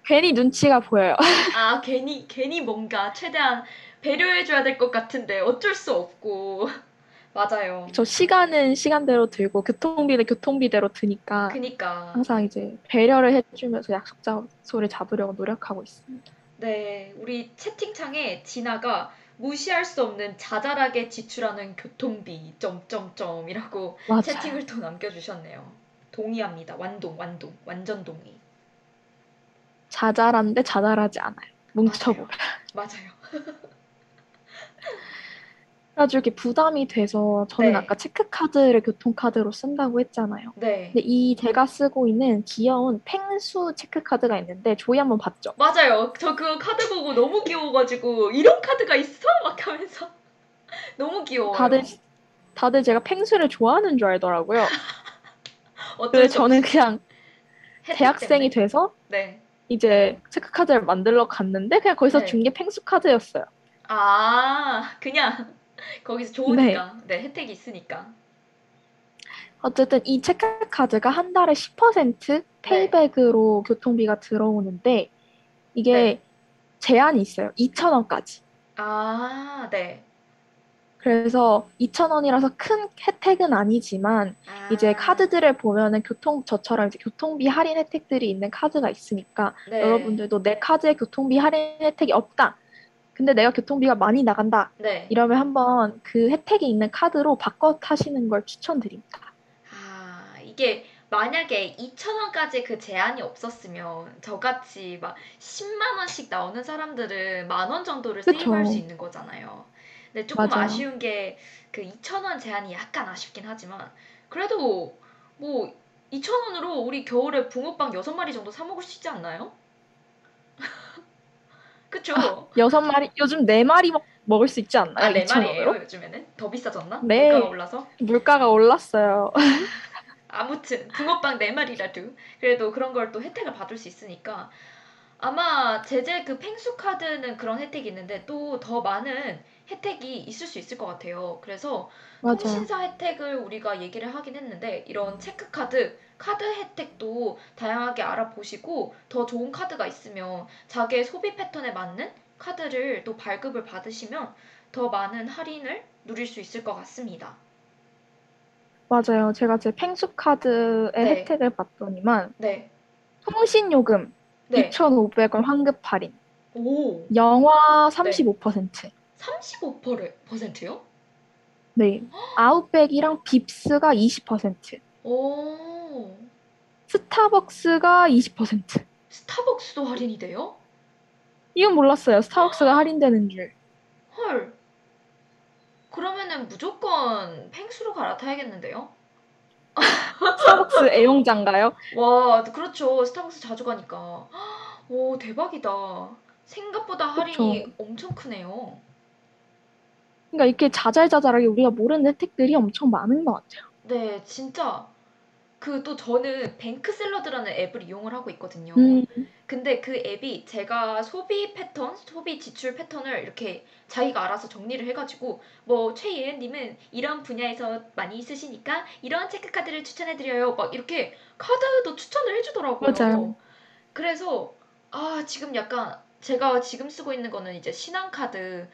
괜히 눈치가 보여요. [laughs] 아 괜히 괜히 뭔가 최대한 배려해줘야 될 것 같은데 어쩔 수 없고 [laughs] 맞아요. 저 시간은 시간대로 들고 교통비는 교통비대로 드니까 그니까 항상 이제 배려를 해주면서 약속 장소를 잡으려고 노력하고 있습니다. 네 우리 채팅창에 진아가 무시할 수 없는 자잘하게 지출하는 교통비 점점점이라고. 채팅을 또 남겨주셨네요. 동의합니다. 완동 완동 완전 동의. 자잘한데 자잘하지 않아요. 뭉쳐보면. 맞아요. [laughs] 그래가지고 이렇게 부담이 돼서 저는 네. 아까 체크카드를 교통카드로 쓴다고 했잖아요. 네. 근데 이 제가 쓰고 있는 귀여운 펭수 체크카드가 있는데 조이 한번 봤죠? 맞아요. 저 그 카드 보고 너무 귀여워가지고 이런 카드가 있어? 막 하면서 [laughs] 너무 귀여워요. 다들 다들 제가 펭수를 좋아하는 줄 알더라고요. [laughs] 그래서 수 저는 그냥 대학생이 때문에. 돼서 네. 이제 체크카드를 만들러 갔는데 그냥 거기서 네. 준게 펭수 카드였어요. 아 그냥 [laughs] 거기서 좋으니까 네, 혜택이 있으니까 어쨌든 이 체크카드가 한 달에 10% 페이백으로 교통비가 들어오는데 이게 네. 제한이 있어요. 2,000원까지. 아 네. 그래서 2,000원이라서 큰 혜택은 아니지만 아, 이제 카드들을 보면은 교통 저처럼 이제 교통비 할인 혜택들이 있는 카드가 있으니까 네. 여러분들도 내 카드에 교통비 할인 혜택이 없다. 근데 내가 교통비가 많이 나간다. 네. 이러면 한번 그 혜택이 있는 카드로 바꿔 타시는 걸 추천드립니다. 아, 이게 만약에 2,000원까지 그 제한이 없었으면 저같이 막 10만 원씩 나오는 사람들은 만 원 정도를 그쵸. 세이브할 수 있는 거잖아요. 근데 조금 맞아요. 아쉬운 게 그 2,000원 제한이 약간 아쉽긴 하지만 그래도 뭐 2,000원으로 우리 겨울에 붕어빵 6마리 정도 사 먹을 수 있지 않나요? [laughs] 그쵸? 여섯 마리, 요즘 네 마리 먹, 먹을 수 있지 않나요? 아, 네2,000 마리예요, 원으로? 요즘에는? 더 비싸졌나? 네. 물가가 올라서? 물가가 올랐어요. [laughs] 아무튼 붕어빵 4마리라도 그래도 그런 걸 또 혜택을 받을 수 있으니까 아마 제제 그 펭수 카드는 그런 혜택이 있는데 또 더 많은 혜택이 있을 수 있을 것 같아요. 그래서 맞아요. 통신사 혜택을 우리가 얘기를 하긴 했는데 이런 체크 카드 카드 혜택도 다양하게 알아보시고 더 좋은 카드가 있으면 자기의 소비 패턴에 맞는 카드를 또 발급을 받으시면 더 많은 할인을 누릴 수 있을 것 같습니다. 맞아요. 제가 제 펭수 카드의 네. 혜택을 봤더니만 네. 통신 요금 네. 2,500원 환급 할인, 오. 영화 35%, 35%요? 네, 아웃백이랑 빕스가 20%, 오, 스타벅스가 20%. 스타벅스도 할인이 돼요? 이건 몰랐어요. 스타벅스가 할인되는 줄. 헐. 그러면은 무조건 펭수로 갈아타야겠는데요? 스타벅스 [laughs] 애용자인가요? 와, 그렇죠. 스타벅스 자주 가니까. 오, 대박이다. 생각보다 할인이 그쵸. 엄청 크네요. 그러니까 이렇게 자잘자잘하게 우리가 모르는 혜택들이 엄청 많은 것 같아요. 네, 진짜. 그 또 저는 뱅크 샐러드라는 앱을 이용을 하고 있거든요. 음, 근데 그 앱이 제가 소비 패턴, 소비 지출 패턴을 이렇게 자기가 알아서 정리를 해가지고 뭐 최예은님은 이런 분야에서 많이 있으시니까 이런 체크카드를 추천해드려요. 막 이렇게 카드도 추천을 해주더라고요. 맞아요. 그래서 아 지금 약간 제가 지금 쓰고 있는 거는 이제 신한카드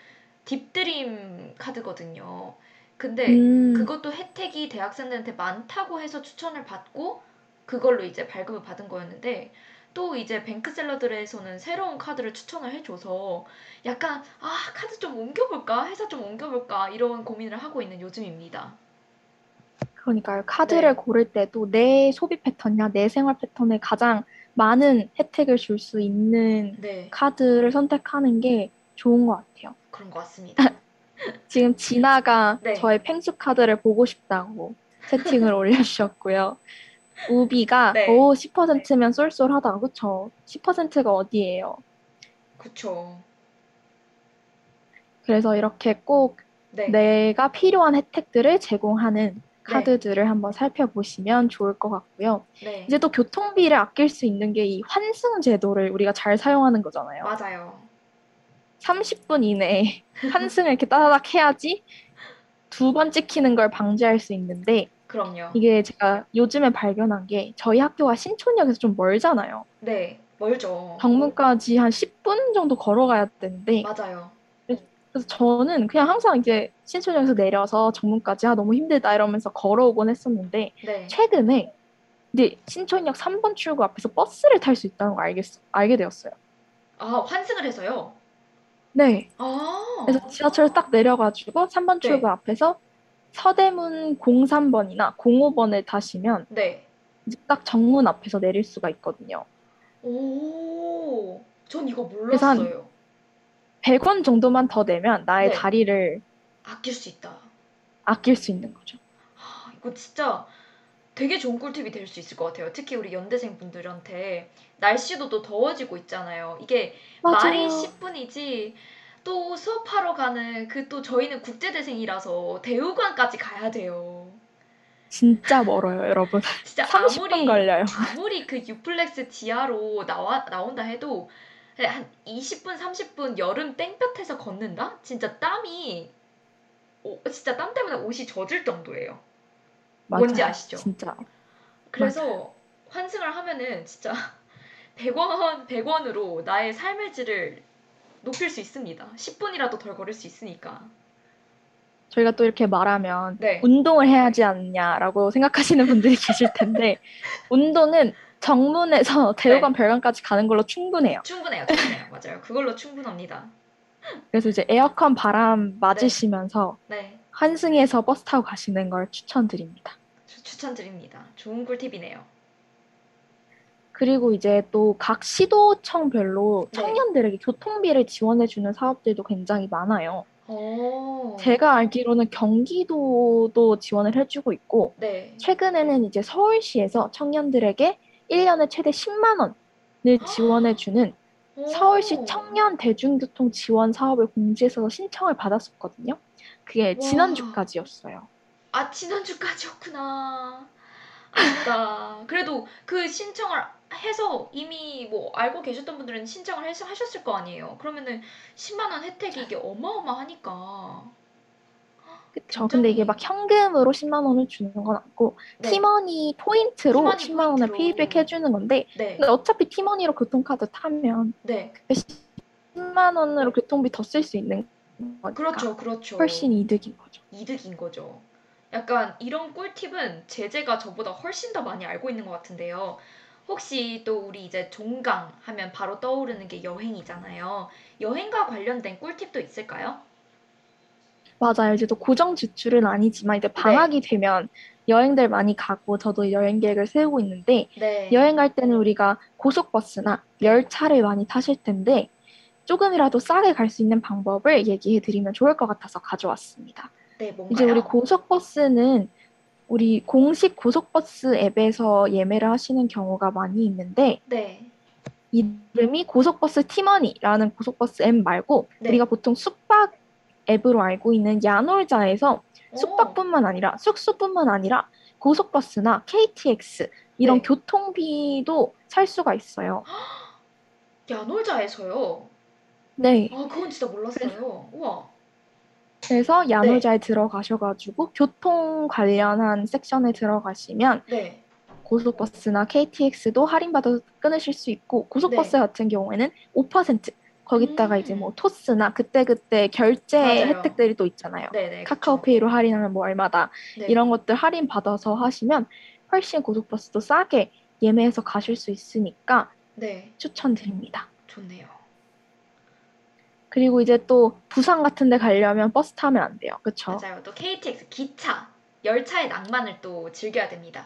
딥드림 카드거든요. 근데 음, 그것도 혜택이 대학생들한테 많다고 해서 추천을 받고 그걸로 이제 발급을 받은 거였는데 또 이제 뱅크샐러드에서는 새로운 카드를 추천을 해줘서 약간 아 카드 좀 옮겨볼까 회사 좀 옮겨볼까 이런 고민을 하고 있는 요즘입니다. 그러니까요. 카드를 네. 고를 때도 내 소비 패턴이나 내 생활 패턴에 가장 많은 혜택을 줄 수 있는 네 카드를 선택하는 게 좋은 것 같아요. 그런 것 같습니다. 지금 진아가 네. 저의 펭수 카드를 보고 싶다고 채팅을 [laughs] 올려주셨고요. 우비가 네. 오 10%면 쏠쏠하다. 그쵸? 10%가 어디예요? 그쵸. 그래서 이렇게 꼭 네. 내가 필요한 혜택들을 제공하는 카드들을 한번 살펴보시면 좋을 것 같고요. 네. 이제 또 교통비를 아낄 수 있는 게 이 환승 제도를 우리가 잘 사용하는 거잖아요. 맞아요. 30분 이내에 [laughs] 환승을 이렇게 따다닥 해야지 두 번 찍히는 걸 방지할 수 있는데 그럼요. 이게 제가 요즘에 발견한 게 저희 학교가 신촌역에서 좀 멀잖아요. 네. 멀죠. 정문까지 한 10분 정도 걸어가야 되는데 맞아요. 그래서 저는 그냥 항상 이제 신촌역에서 내려서 정문까지 아 너무 힘들다 이러면서 걸어오곤 했었는데 네. 최근에 이제 신촌역 3번 출구 앞에서 버스를 탈 수 있다는 걸 알겠어, 알게 되었어요. 아 환승을 해서요. 네. 아. 그래서 지하철 딱 내려가지고 3번 네. 출구 앞에서 서대문 03번이나 05번을 타시면 네. 이제 딱 정문 앞에서 내릴 수가 있거든요. 오. 전 이거 그래서 한- 몰랐어요. 100원 정도만 더 내면 나의 네. 다리를 아낄 수 있다. 아낄 수 있는 거죠. 아, 이거 진짜 되게 좋은 꿀팁이 될 수 있을 것 같아요. 특히 우리 연대생 분들한테 날씨도 또 더워지고 있잖아요. 이게 말이 10분이지 또 수업하러 가는 그 또 저희는 국제대생이라서 대우관까지 가야 돼요. 진짜 멀어요, 여러분. [laughs] 진짜 30분 아무리 걸려요. 아무리 그 유플렉스 지하로 나와 나온다 해도 한 20분 30분 여름 땡볕에서 걷는다? 진짜 땀이 오, 진짜 땀 때문에 옷이 젖을 정도예요. 뭔지 맞아요. 아시죠? 진짜. 그래서 환승을 하면은 진짜 100원 100원으로 나의 삶의 질을 높일 수 있습니다. 10분이라도 덜 걸을 수 있으니까. 저희가 또 이렇게 말하면 네. 운동을 해야 하지 않냐라고 생각하시는 분들이 [laughs] 계실 텐데 운동은 정문에서 대우관 별관까지 가는 걸로 충분해요. 충분해요, 충분해요. 맞아요. 그걸로 충분합니다. 그래서 이제 에어컨 바람 맞으시면서 네. 환승해서 버스 타고 가시는 걸 추천드립니다. 추, 추천드립니다. 좋은 꿀팁이네요. 그리고 이제 또 각 시도청별로 네. 청년들에게 교통비를 지원해주는 사업들도 굉장히 많아요. 오. 제가 알기로는 경기도도 지원을 해주고 있고, 네. 최근에는 이제 서울시에서 청년들에게 1년에 최대 10만 원을 지원해주는 오. 서울시 청년 대중교통 지원 사업을 공지해서 신청을 받았었거든요. 그게 와. 지난주까지였어요. 아, 지난주까지였구나. 아쉽다. 그래도 그 신청을 해서 이미 뭐 알고 계셨던 분들은 신청을 해서 하셨을 거 아니에요. 그러면은 10만 원 혜택이 이게 어마어마하니까. 그쵸. 근데 이게 굉장히- 막 현금으로 10만 원을 주는 건 아니고, 네. 티머니 포인트로 티머니 10만 원을 포인트로. 페이백 해주는 건데, 네. 근데 어차피 티머니로 교통카드 타면 네. 10만 원으로 교통비 더 쓸 수 있는 거니까 그렇죠. 그렇죠. 훨씬 이득인 거죠. 이득인 거죠. 약간 이런 꿀팁은 제재가 저보다 훨씬 더 많이 알고 있는 것 같은데요. 혹시 또 우리 이제 종강 하면 바로 떠오르는 게 여행이잖아요. 여행과 관련된 꿀팁도 있을까요? 맞아요. 이제 또 고정 지출은 아니지만 이제 방학이 되면 여행들 많이 가고 저도 여행 계획을 세우고 있는데 네. 여행 갈 때는 우리가 고속버스나 열차를 많이 타실 텐데 조금이라도 싸게 갈 수 있는 방법을 얘기해 드리면 좋을 것 같아서 가져왔습니다. 네? 이제 우리 고속버스는 우리 공식 고속버스 앱에서 예매를 하시는 경우가 많이 있는데 네. 이름이 고속버스 티머니라는 고속버스 앱 말고 네. 우리가 보통 숙박 앱으로 알고 있는 야놀자에서 오. 숙박뿐만 아니라 숙소뿐만 아니라 고속버스나 KTX 이런 네. 교통비도 살 수가 있어요. [gasps] 야놀자에서요. 네. 아, 그건 진짜 몰랐어요. 우와. 그래서 야놀자에 들어가셔가지고 교통 관련한 섹션에 들어가시면 네. 고속버스나 KTX도 할인받아 끊으실 수 있고 고속버스 네. 같은 경우에는 5% 거기다가 음. 이제 뭐 토스나 그때그때 결제 맞아요. 혜택들이 또 있잖아요. 네네. 카카오페이로 할인하면 뭐 얼마다 네. 이런 것들 할인 받아서 하시면 훨씬 고속버스도 싸게 예매해서 가실 수 있으니까 네. 추천드립니다. 좋네요. 그리고 이제 또 부산 같은 데 가려면 버스 타면 안 돼요. 그쵸? 맞아요. 또 KTX 기차, 열차의 낭만을 또 즐겨야 됩니다.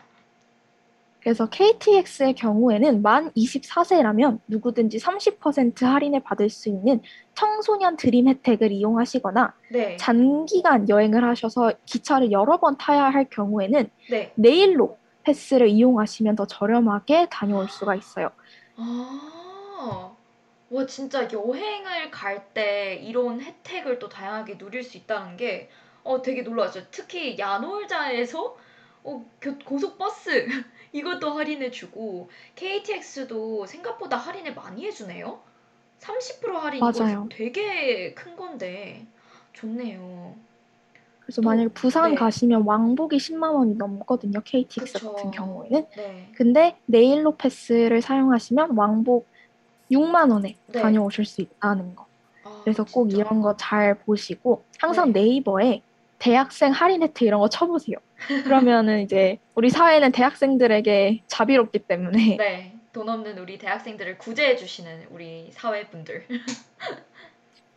그래서 KTX의 경우에는 만 24세라면 누구든지 30% 할인을 받을 수 있는 청소년 드림 혜택을 이용하시거나 네. 장기간 여행을 하셔서 기차를 여러 번 타야 할 경우에는 네. 내일로 패스를 이용하시면 더 저렴하게 다녀올 수가 있어요. 아, 와, 진짜 여행을 갈 때 이런 혜택을 또 다양하게 누릴 수 있다는 게 어, 되게 놀라웠어요. 특히 야놀자에서 어, 교- 고속버스 [laughs] 이것도 할인해주고 KTX도 생각보다 할인을 많이 해주네요. 30% 할인 맞아요. 이거 되게 큰 건데 좋네요. 그래서 또, 만약에 부산 네. 가시면 왕복이 10만 원이 넘거든요. KTX 그쵸. 같은 경우에는. 네. 근데 네일로 패스를 사용하시면 왕복 6만 원에 네. 다녀오실 수 있다는 거. 아, 그래서 꼭 진짜. 이런 거 잘 보시고 항상 네. 네이버에 대학생 할인 혜택 이런 거 쳐보세요. 그러면은 [laughs] 이제 우리 사회는 대학생들에게 자비롭기 때문에 네. 돈 없는 우리 대학생들을 구제해 주시는 우리 사회분들. [laughs]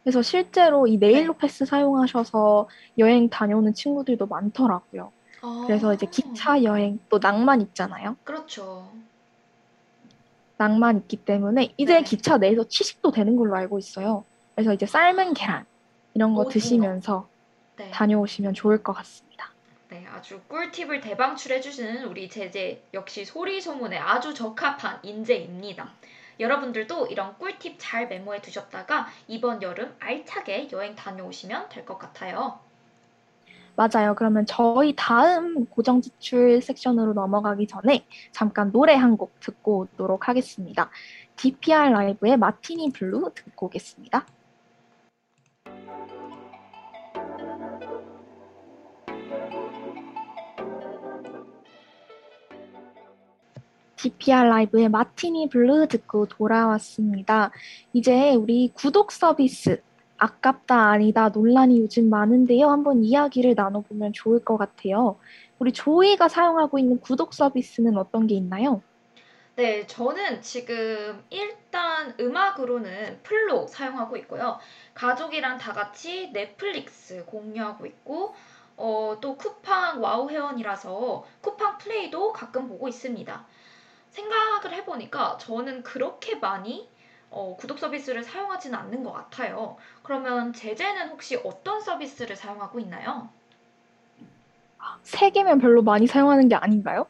그래서 실제로 이 네일로 네. 패스 사용하셔서 여행 다녀오는 친구들도 많더라고요. 그래서 이제 아, 기차 여행 또 낭만 있잖아요. 그렇죠. 낭만 있기 때문에 이제 네. 기차 내에서 취식도 되는 걸로 알고 있어요. 그래서 이제 삶은 계란 이런 거. 드시면서 네. 다녀오시면 좋을 것 같습니다. 네, 아주 꿀팁을 대방출해 주시는 우리 제재 역시 소리 소문에 아주 적합한 인재입니다. 여러분들도 이런 꿀팁 잘 메모해 두셨다가 이번 여름 알차게 여행 다녀오시면 될 것 같아요. 맞아요. 그러면 저희 다음 고정 지출 섹션으로 넘어가기 전에 잠깐 노래 한 곡 듣고 오도록 하겠습니다. DPR 라이브의 마티니 블루 듣고 오겠습니다. DPR LIVE의 Martini Blue 듣고 돌아왔습니다. 이제 우리 구독 서비스 아깝다 아니다 논란이 요즘 많은데요. 한번 이야기를 나눠보면 좋을 것 같아요. 우리 조이가 사용하고 있는 구독 서비스는 어떤 게 있나요? 네, 저는 지금 일단 음악으로는 플로 사용하고 있고요. 가족이랑 다 같이 넷플릭스 공유하고 있고, 어, 또 쿠팡 와우 회원이라서 쿠팡 플레이도 가끔 보고 있습니다. 생각을 해보니까 저는 그렇게 많이 어, 구독 서비스를 사용하지는 않는 것 같아요. 그러면 제재는 혹시 어떤 서비스를 사용하고 있나요? 세 개면 별로 많이 사용하는 게 아닌가요?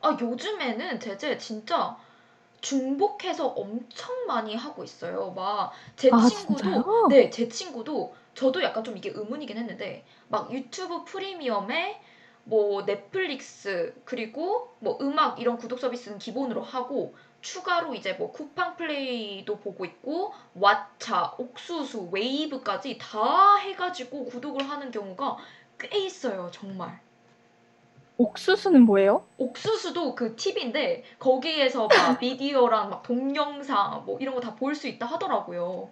아, 요즘에는 제재 진짜 중복해서 엄청 많이 하고 있어요. 막 제 아, 친구도 진짜요? 네, 제 친구도 저도 약간 좀 이게 의문이긴 했는데 막 유튜브 프리미엄에 뭐 넷플릭스 그리고 뭐 음악 이런 구독 서비스는 기본으로 하고 추가로 이제 뭐 쿠팡 플레이도 보고 있고 왓챠, 옥수수, 웨이브까지 다 해가지고 구독을 하는 경우가 꽤 있어요, 정말. 옥수수는 뭐예요? 옥수수도 그 팁인데 거기에서 막 [laughs] 미디어랑 막 동영상 뭐 이런 거 다 볼 수 있다 하더라고요.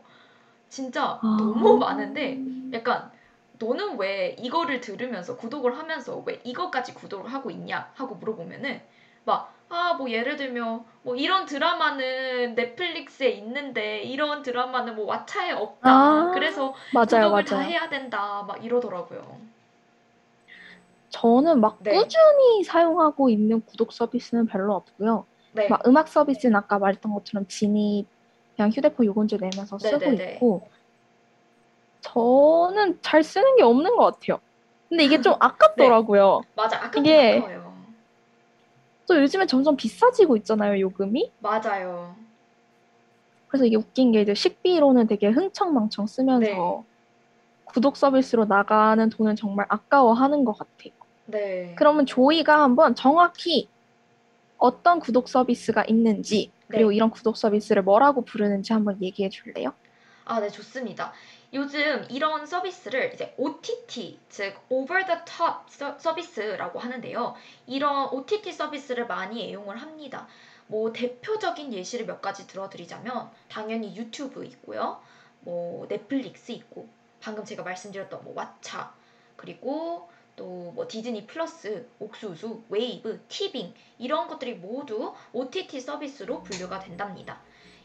진짜 아. 너무 많은데 약간 너는 왜 이거를 들으면서 구독을 하면서 왜 이거까지 구독을 하고 있냐 하고 물어보면은 막 아 뭐 예를 들면 뭐 이런 드라마는 넷플릭스에 있는데 이런 드라마는 뭐 왓챠에 없다. 아, 그래서 맞아요, 구독을 다 맞아요. 해야 된다. 막 이러더라고요. 저는 막 네. 꾸준히 사용하고 있는 구독 서비스는 별로 없고요. 네. 막 음악 서비스는 아까 말했던 것처럼 진이 그냥 휴대폰 요금제 내면서 쓰고 네네네. 있고 저는 잘 쓰는 게 없는 것 같아요. 근데 이게 좀 [laughs] 아깝더라고요. 맞아. 아까 이게- 아까워요. 또 요즘에 점점 비싸지고 있잖아요, 요금이. 맞아요. 그래서 이게 웃긴 게 이제 식비로는 되게 흥청망청 쓰면서 네. 구독 서비스로 나가는 돈은 정말 아까워하는 것 같아요. 네. 그러면 조이가 한번 정확히 어떤 구독 서비스가 있는지 그리고 네. 이런 구독 서비스를 뭐라고 부르는지 한번 얘기해 줄래요? 아, 네, 좋습니다. 요즘 이런 서비스를 이제 OTT, 즉 Over the Top 서, 서비스라고 하는데요. 이런 OTT 서비스를 많이 애용을 합니다. 뭐 대표적인 예시를 몇 가지 들어드리자면 당연히 유튜브 있고요. 뭐 넷플릭스 있고 방금 제가 말씀드렸던 뭐 왓챠 그리고 또 뭐 디즈니 플러스, 옥수수, 웨이브, 티빙 이런 것들이 모두 OTT 서비스로 분류가 된답니다.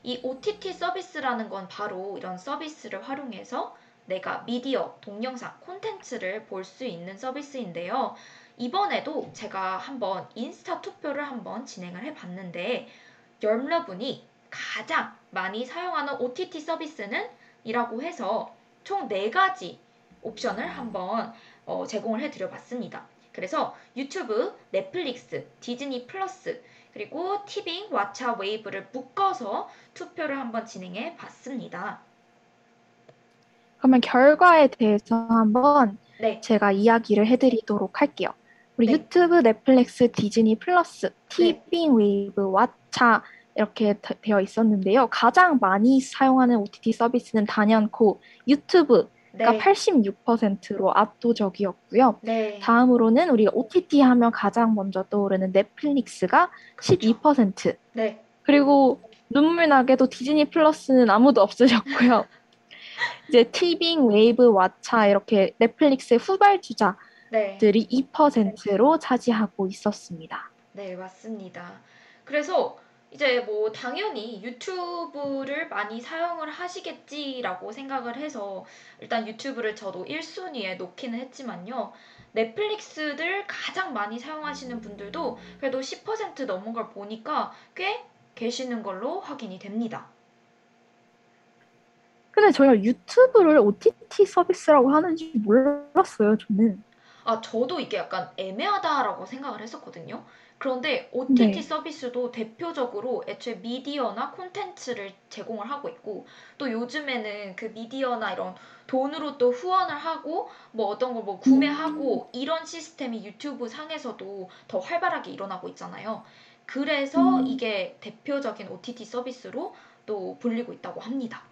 이 OTT 서비스라는 건 바로 이런 서비스를 활용해서 내가 미디어, 동영상, 콘텐츠를 볼 수 있는 서비스인데요. 이번에도 제가 한번 인스타 투표를 한번 진행을 해봤는데 여러분이 가장 많이 사용하는 OTT 서비스는 이라고 해서 총 네 가지 옵션을 한번 어, 제공을 해드려 봤습니다. 그래서 유튜브, 넷플릭스, 디즈니 플러스, 그리고 티빙, 왓챠, 웨이브를 묶어서 투표를 한번 진행해 봤습니다. 그러면 결과에 대해서 한번 네, 제가 이야기를 해드리도록 할게요. 우리 네. 유튜브, 넷플릭스, 디즈니 플러스, 네. 티빙, 웨이브, 왓챠 이렇게 되- 되어 있었는데요. 가장 많이 사용하는 OTT 서비스는 단연코 유튜브가 네, 86%로 압도적이었고요. 네, 다음으로는 우리가 OTT 하면 가장 먼저 떠오르는 넷플릭스가 그렇죠. 12%. 네, 그리고 눈물 나게도 디즈니 플러스는 아무도 없으셨고요. [laughs] 이제 티빙, 웨이브, 왓챠 이렇게 넷플릭스의 후발주자들이 네, 2%로 차지하고 있었습니다. 네, 맞습니다. 그래서 이제 뭐 당연히 유튜브를 많이 사용을 하시겠지라고 생각을 해서 일단 유튜브를 저도 1순위에 놓기는 했지만요. 넷플릭스를 가장 많이 사용하시는 분들도 그래도 10% 넘은 걸 보니까 꽤 계시는 걸로 확인이 됩니다. 근데 저희가 유튜브를 OTT 서비스라고 하는지 몰랐어요, 저는. 아, 저도 이게 약간 애매하다라고 생각을 했었거든요. 그런데 OTT 네. 서비스도 대표적으로 애초에 미디어나 콘텐츠를 제공을 하고 있고, 또 요즘에는 그 미디어나 이런 돈으로 또 후원을 하고, 뭐 어떤 걸 뭐 구매하고, 이런 시스템이 유튜브 상에서도 더 활발하게 일어나고 있잖아요. 그래서 음. 이게 대표적인 OTT 서비스로 또 불리고 있다고 합니다.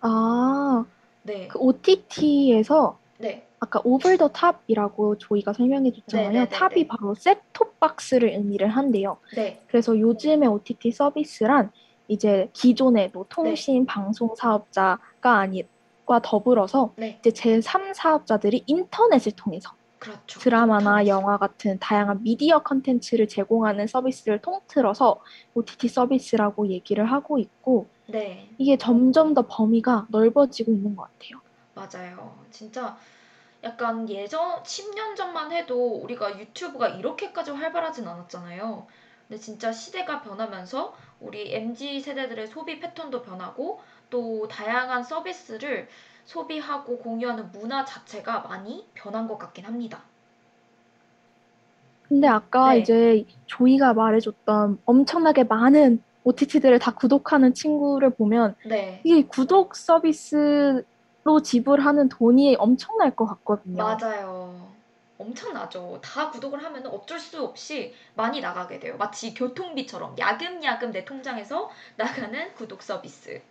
아, 네, 그 OTT에서 네, 아까 over the top이라고 조이가 설명해 줬잖아요. 네네네네. top이 바로 셋톱 박스를 의미를 한대요. 네, 그래서 요즘의 OTT 서비스란 이제 기존의 뭐 통신 방송 사업자가 아니과 더불어서 네, 이제 제3 사업자들이 인터넷을 통해서 그렇죠. 드라마나 인터넷. 영화 같은 다양한 미디어 컨텐츠를 제공하는 서비스를 통틀어서 OTT 서비스라고 얘기를 하고 있고 네, 이게 점점 더 범위가 넓어지고 있는 것 같아요. 맞아요. 진짜 약간 예전 10년 전만 해도 우리가 유튜브가 이렇게까지 활발하진 않았잖아요. 근데 진짜 시대가 변하면서 우리 MZ 세대들의 소비 패턴도 변하고 또 다양한 서비스를 소비하고 공유하는 문화 자체가 많이 변한 것 같긴 합니다. 근데 아까 네. 이제 조이가 말해줬던 엄청나게 많은 OTT들을 다 구독하는 친구를 보면 네, 이게 구독 서비스 로 지불하는 돈이 엄청날 것 같거든요. 맞아요. 엄청나죠. 다 구독을 하면 어쩔 수 없이 많이 나가게 돼요. 마치 교통비처럼 야금야금 내 통장에서 [laughs] 나가는 구독 서비스.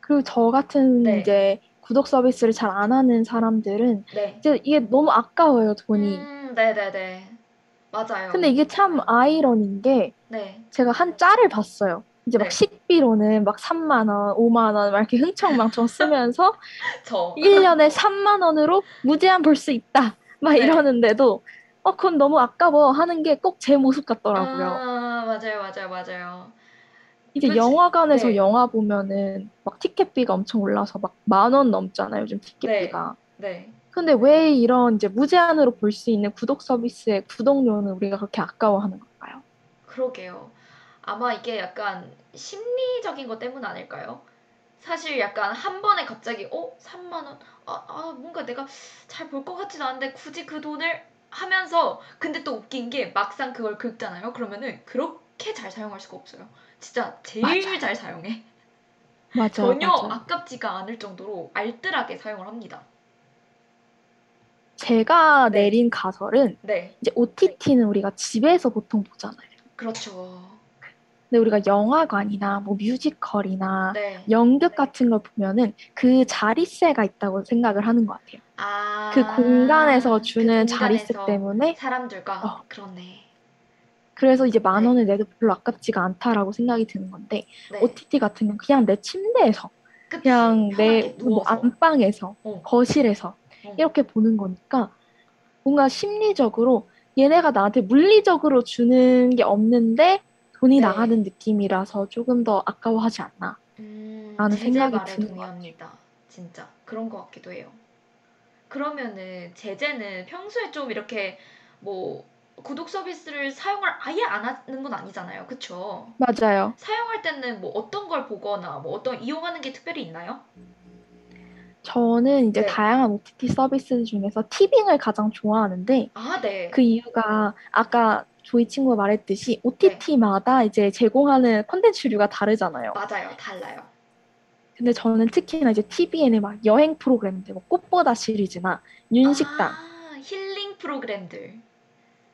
그리고 저 같은 네. 이제 구독 서비스를 잘 안 하는 사람들은 네. 이제 이게 너무 아까워요, 돈이. 음, 네네네. 맞아요. 근데 이게 참 아이러니인 게 네. 제가 한 짤을 봤어요. 이제 막 네. 식비로는 막 3만 원, 5만 원, 막 이렇게 흥청망청 쓰면서 저. 1년에 3만 원으로 무제한 볼 수 있다. 막 네. 이러는데도 어, 그건 너무 아까워 하는 게 꼭 제 모습 같더라고요. 아, 맞아요, 맞아요, 맞아요. 이제 그치. 영화관에서 네. 영화 보면은 막 티켓비가 엄청 올라서 막 만 원 넘잖아요, 요즘 티켓비가. 네. 근데 왜 이런 이제 무제한으로 볼 수 있는 구독 서비스의 구독료는 우리가 그렇게 아까워하는 걸까요? 그러게요. 아마 이게 약간 심리적인 것 때문 아닐까요? 사실 약간 한 번에 갑자기 어? 3만 원? 아, 아 뭔가 내가 잘 볼 것 같진 않은데 굳이 그 돈을 하면서 근데 또 웃긴 게 막상 그걸 긁잖아요. 그러면은 그렇게 잘 사용할 수가 없어요. 진짜 제일 맞아요. 잘 사용해. 맞아요, 전혀 맞아요. 아깝지가 않을 정도로 알뜰하게 사용을 합니다. 제가 네. 내린 가설은 네, 이제 OTT는 우리가 집에서 보통 보잖아요. 그렇죠. 근데 우리가 영화관이나 뭐 뮤지컬이나 네. 연극 같은 걸 보면은 그 자리세가 있다고 생각을 하는 것 같아요. 아, 그 공간에서 그 주는 자리세 공간에서 때문에 사람들과 어. 그렇네. 그래서 이제 만 네. 원을 내도 별로 아깝지가 않다라고 생각이 드는 건데 네. OTT 같은 경우 그냥 내 침대에서 그치? 그냥 내 뭐. 안방에서 어. 거실에서 어. 이렇게 보는 거니까 뭔가 심리적으로 얘네가 나한테 물리적으로 주는 게 없는데 돈이 네. 나가는 느낌이라서 조금 더 아까워하지 않나. 음, 라는 생각이 드는 것 동의합니다. 진짜 그런 것 같기도 해요. 그러면은 제재는 평소에 좀 이렇게 뭐 구독 서비스를 사용을 아예 안 하는 건 아니잖아요. 그쵸? 맞아요. 사용할 때는 뭐 어떤 걸 보거나 뭐 어떤 이용하는 게 특별히 있나요? 저는 이제 네. 다양한 OTT 서비스 중에서 티빙을 가장 좋아하는데 아, 네. 그 이유가 아까 조이 친구가 말했듯이 OTT마다 이제 제공하는 콘텐츠류가 다르잖아요. 맞아요. 달라요. 근데 저는 특히나 이제 TVN의 막 여행 프로그램들, 뭐 꽃보다 시리즈나 윤식당, 아, 힐링 프로그램들.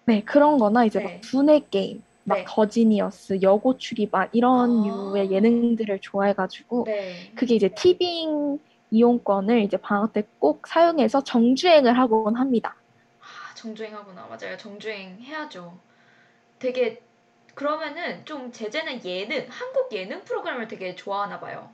네 그런 거나 이제 네. 막 두뇌 게임, 막 네. 더지니어스, 여고 출입반 이런 아. 류의 예능들을 좋아해가지고 네. 그게 이제 티빙 이용권을 이제 방학 때 꼭 사용해서 정주행을 하곤 합니다. 아, 정주행하구나. 맞아요. 정주행 해야죠. 되게 그러면은 좀 제재는 예능, 한국 예능 프로그램을 되게 좋아하나 봐요.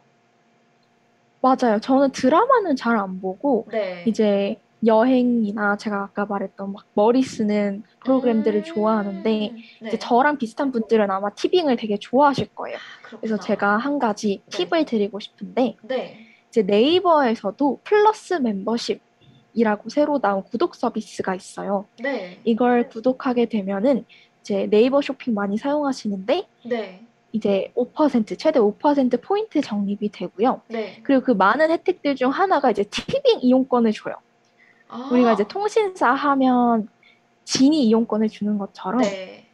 맞아요. 저는 드라마는 잘 안 보고 네. 이제 여행이나 제가 아까 말했던 막 머리 쓰는 프로그램들을 음, 좋아하는데 네. 이제 저랑 비슷한 분들은 아마 티빙을 되게 좋아하실 거예요. 아. 그래서 제가 한 가지 네. 팁을 드리고 싶은데 네. 이제 네이버에서도 플러스 멤버십 이라고 새로 나온 구독 서비스가 있어요. 네. 이걸 구독하게 되면은 이제 네이버 쇼핑 많이 사용하시는데 네. 이제 5% 최대 5% 포인트 적립이 되고요. 네. 그리고 그 많은 혜택들 중 하나가 이제 티빙 이용권을 줘요. 아, 우리가 이제 통신사 하면 지니 이용권을 주는 것처럼 네.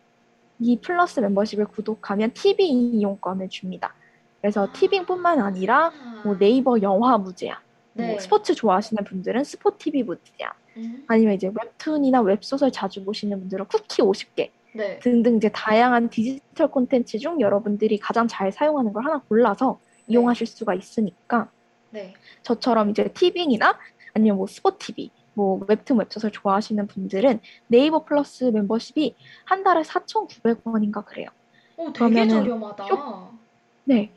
이 플러스 멤버십을 구독하면 티빙 이용권을 줍니다. 그래서 아. 티빙뿐만 아니라 뭐 네이버 영화 무제한, 네. 뭐 스포츠 좋아하시는 분들은 스포티비 무제한, 음, 아니면 이제 웹툰이나 웹소설 자주 보시는 분들은 쿠키 50개 네. 등등 이제 다양한 디지털 콘텐츠 중 여러분들이 가장 잘 사용하는 걸 하나 골라서 네. 이용하실 수가 있으니까 네. 저처럼 이제 티빙이나 아니면 뭐 스포티비, 뭐 웹툰 웹소설 좋아하시는 분들은 네이버 플러스 멤버십이 한 달에 4,900원인가 그래요. 오, 되게 저렴하다. 네.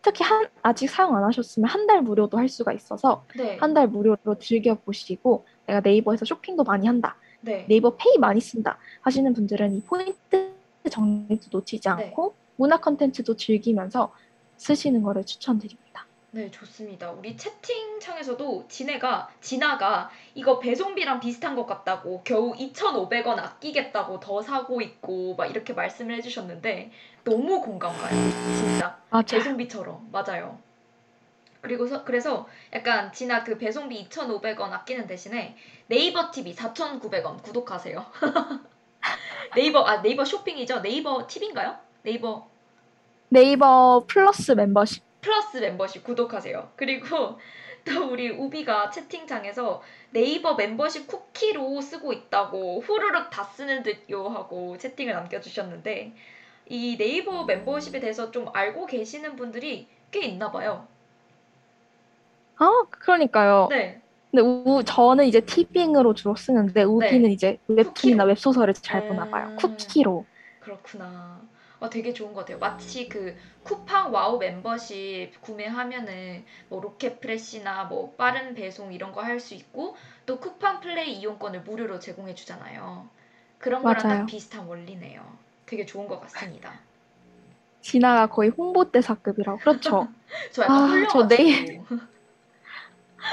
특히 한, 아직 사용 안 하셨으면 한 달 무료도 할 수가 있어서 네. 한달 무료로 즐겨 보시고 내가 네이버에서 쇼핑도 많이 한다. 네. 네이버 페이 많이 쓴다 하시는 분들은 이 포인트 적립도 놓치지 네. 않고 문화 컨텐츠도 즐기면서 쓰시는 거를 추천드립니다. 네, 좋습니다. 우리 채팅창에서도 진해가 진아가 이거 배송비랑 비슷한 것 같다고 겨우 2,500원 아끼겠다고 더 사고 있고 막 이렇게 말씀을 해주셨는데 너무 공감 가요. 진짜 맞아요. 배송비처럼 맞아요. 그리고 서, 그래서 약간 진아 그 배송비 2,500원 아끼는 대신에 네이버 TV 4,900원 구독하세요. [laughs] 네이버 아 네이버 쇼핑이죠? 네이버 TV인가요? 네이버 네이버 플러스 멤버십 플러스 멤버십 구독하세요. 그리고 [laughs] 또 우리 우비가 채팅창에서 네이버 멤버십 쿠키로 쓰고 있다고 후루룩 다 쓰는 듯요 하고 채팅을 남겨주셨는데 이 네이버 멤버십에 대해서 좀 알고 계시는 분들이 꽤 있나 봐요. 아 그러니까요. 네, 근데 우, 저는 이제 티빙으로 주로 쓰는데 우비는 이제 웹툰이나. 웹소설을 잘 보나 봐요. 음. 쿠키로. 그렇구나. 어, 되게 좋은 것 같아요. 마치 그 쿠팡 와우 멤버십 구매하면은 뭐 로켓 프레시나 뭐 빠른 배송 이런 거 할 수 있고 또 쿠팡 플레이 이용권을 무료로 제공해 주잖아요. 그런 거랑 맞아요. 딱 비슷한 원리네요. 되게 좋은 것 같습니다. 진아가 거의 홍보대사급이라고. 그렇죠. [laughs] 저 약간 아, 저 내일- [laughs]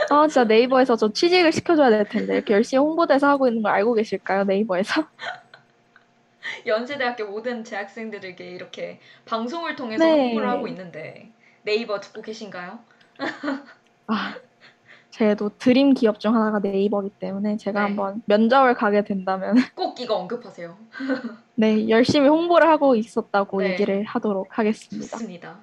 아 진짜 네이버에서 저 취직을 시켜줘야 될 텐데 이렇게 열심히 홍보대사 하고 있는 걸 알고 계실까요? 네이버에서? [laughs] 연세대학교 모든 재학생들에게 이렇게 방송을 통해서 네. 홍보를 하고 있는데 네이버 듣고 계신가요? 아, 제도 드림 기업 중 하나가 네이버이기 때문에 제가 네. 한번 면접을 가게 된다면 [laughs] 꼭 이거 언급하세요. [laughs] 네 열심히 홍보를 하고 있었다고 네. 얘기를 하도록 하겠습니다. 좋습니다.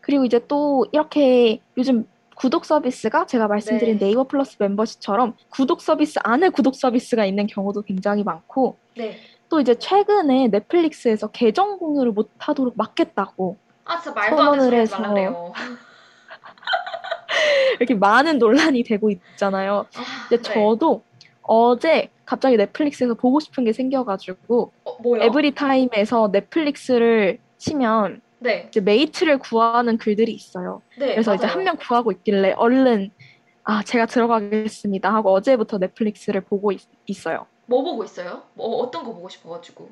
그리고 이제 또 이렇게 요즘 구독 서비스가 제가 말씀드린 네. 네. 이버 플러스 멤버십처럼 구독 서비스 안에 구독 서비스가 있는 경우도 굉장히 많고 네. 또 이제 최근에 넷플릭스에서 계정 공유를 못 하도록 막겠다고 아 진짜 말도 선언을 해서. [laughs] 이렇게 많은 논란이 되고 있잖아요. 아, 근데 저도 어제 갑자기 넷플릭스에서 보고 싶은 게 생겨가지고 어? 에브리타임에서 넷플릭스를 치면 네, 이제 mate를 구하는 글들이 있어요. 네, 그래서 이제 맞아요. 한명 구하고 있길래 얼른 아 제가 들어가겠습니다 하고 어제부터 넷플릭스를 보고 있, 어요 뭐 보고 있어요? 뭐 어떤 거 보고 싶어가지고.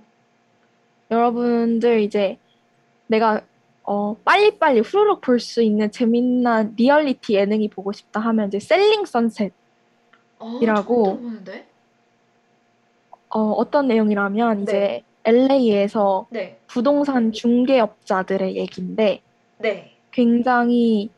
여러분들 이제 내가 어 빨리빨리 후루룩 볼 수 있는 재미난 리얼리티 예능이 보고 싶다 하면 이제 Selling Sunset 아, 이라고. 들어보는데? 어 어떤 내용이라면 이제 LA에서 네, 부동산 중개업자들의 얘기인데 네. 굉장히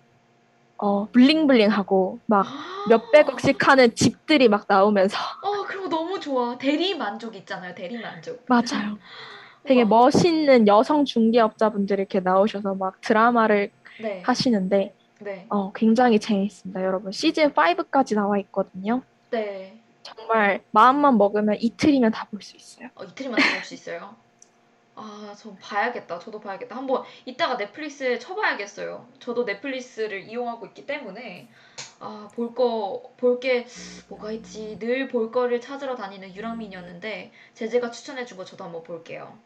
어 bling bling하고 막 아, 몇백억씩 하는 집들이 막 나오면서 어, 그런 거 너무 좋아. 대리 만족 있잖아요. 대리 만족. 맞아요. [gasps] 되게 우와. 멋있는 여성 중개업자분들이 이렇게 나오셔서 막 드라마를 네, 하시는데 네, 어, 굉장히 재밌습니다, 여러분. 시즌 5까지 나와 있거든요. 네. 정말 마음만 먹으면 이틀이면 다 볼 수 있어요. 어, 이틀이면 다 볼 수 있어요. 아, 저 봐야겠다. 저도 봐야겠다. 한번 이따가 넷플릭스에 쳐봐야겠어요. 저도 넷플릭스를 이용하고 있기 때문에 아, 볼 거, 볼 게 뭐가 있지? 늘 볼 거를 찾으러 다니는 유랑민이었는데 제재가 추천해준 거 저도 한번 볼게요.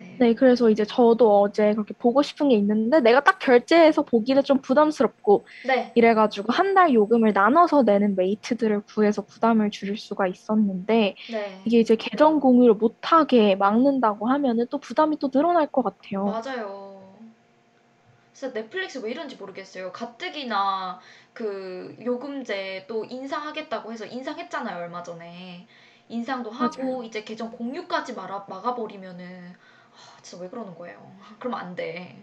네. 네, 그래서 이제 저도 어제 그렇게 보고 싶은 게 있는데 내가 딱 결제해서 보기는 좀 부담스럽고 네. 이래가지고 한 달 요금을 나눠서 내는 메이트들을 구해서 부담을 줄일 수가 있었는데 네. 이게 이제 계정 공유를 못하게 막는다고 하면은 또 부담이 또 늘어날 것 같아요. 맞아요. 진짜 넷플릭스 왜 이런지 모르겠어요. 가뜩이나 그 요금제 또 인상하겠다고 해서 인상했잖아요, 얼마 전에. 인상도 하고 맞아요. 이제 계정 공유까지 막아, 막아버리면은 아, 진짜 왜 그러는 거예요? 그러면 안 돼.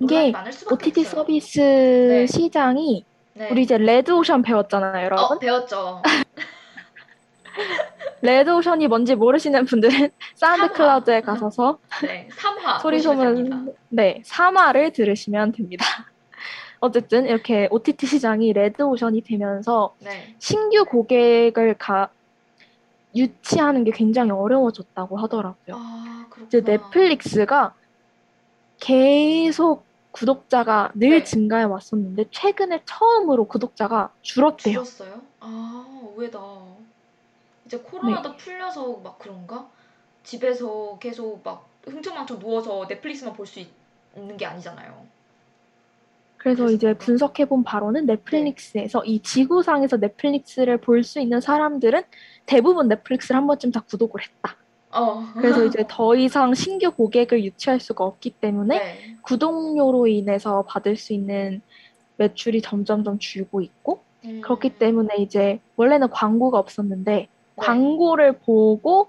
이게 OTT 없어요. 서비스 네. 시장이 네. 우리 이제 레드 오션 배웠잖아요, 여러분. 어, 배웠죠. [laughs] 레드 오션이 뭔지 모르시는 분들은 [laughs] 사운드 클라우드에 가셔서 [laughs] 네, 3화 소리 소문. 네, 3화를 들으시면 됩니다. 어쨌든 이렇게 OTT 시장이 레드 오션이 되면서 네. 신규 고객을 가, 유치하는 게 굉장히 어려워졌다고 하더라고요. 아. 이제 넷플릭스가 계속 구독자가 늘 네. 증가해 왔었는데 최근에 처음으로 구독자가 줄었대요. 줄었어요? 아, 의외다. 이제 코로나도 네. 풀려서 막 그런가? 집에서 계속 막 흥청망청 누워서 넷플릭스만 볼 수 있는 게 아니잖아요. 그래서 이제 분석해본 바로는 넷플릭스에서 이 지구상에서 넷플릭스를 볼 수 있는 사람들은 대부분 넷플릭스를 한 번쯤 다 구독을 했다. 어. 그래서 이제 더 이상 신규 고객을 유치할 수가 없기 때문에 네. 구독료로 인해서 받을 수 있는 매출이 점점점 줄고 있고 음. 그렇기 때문에 이제 원래는 광고가 없었는데 네. 광고를 보고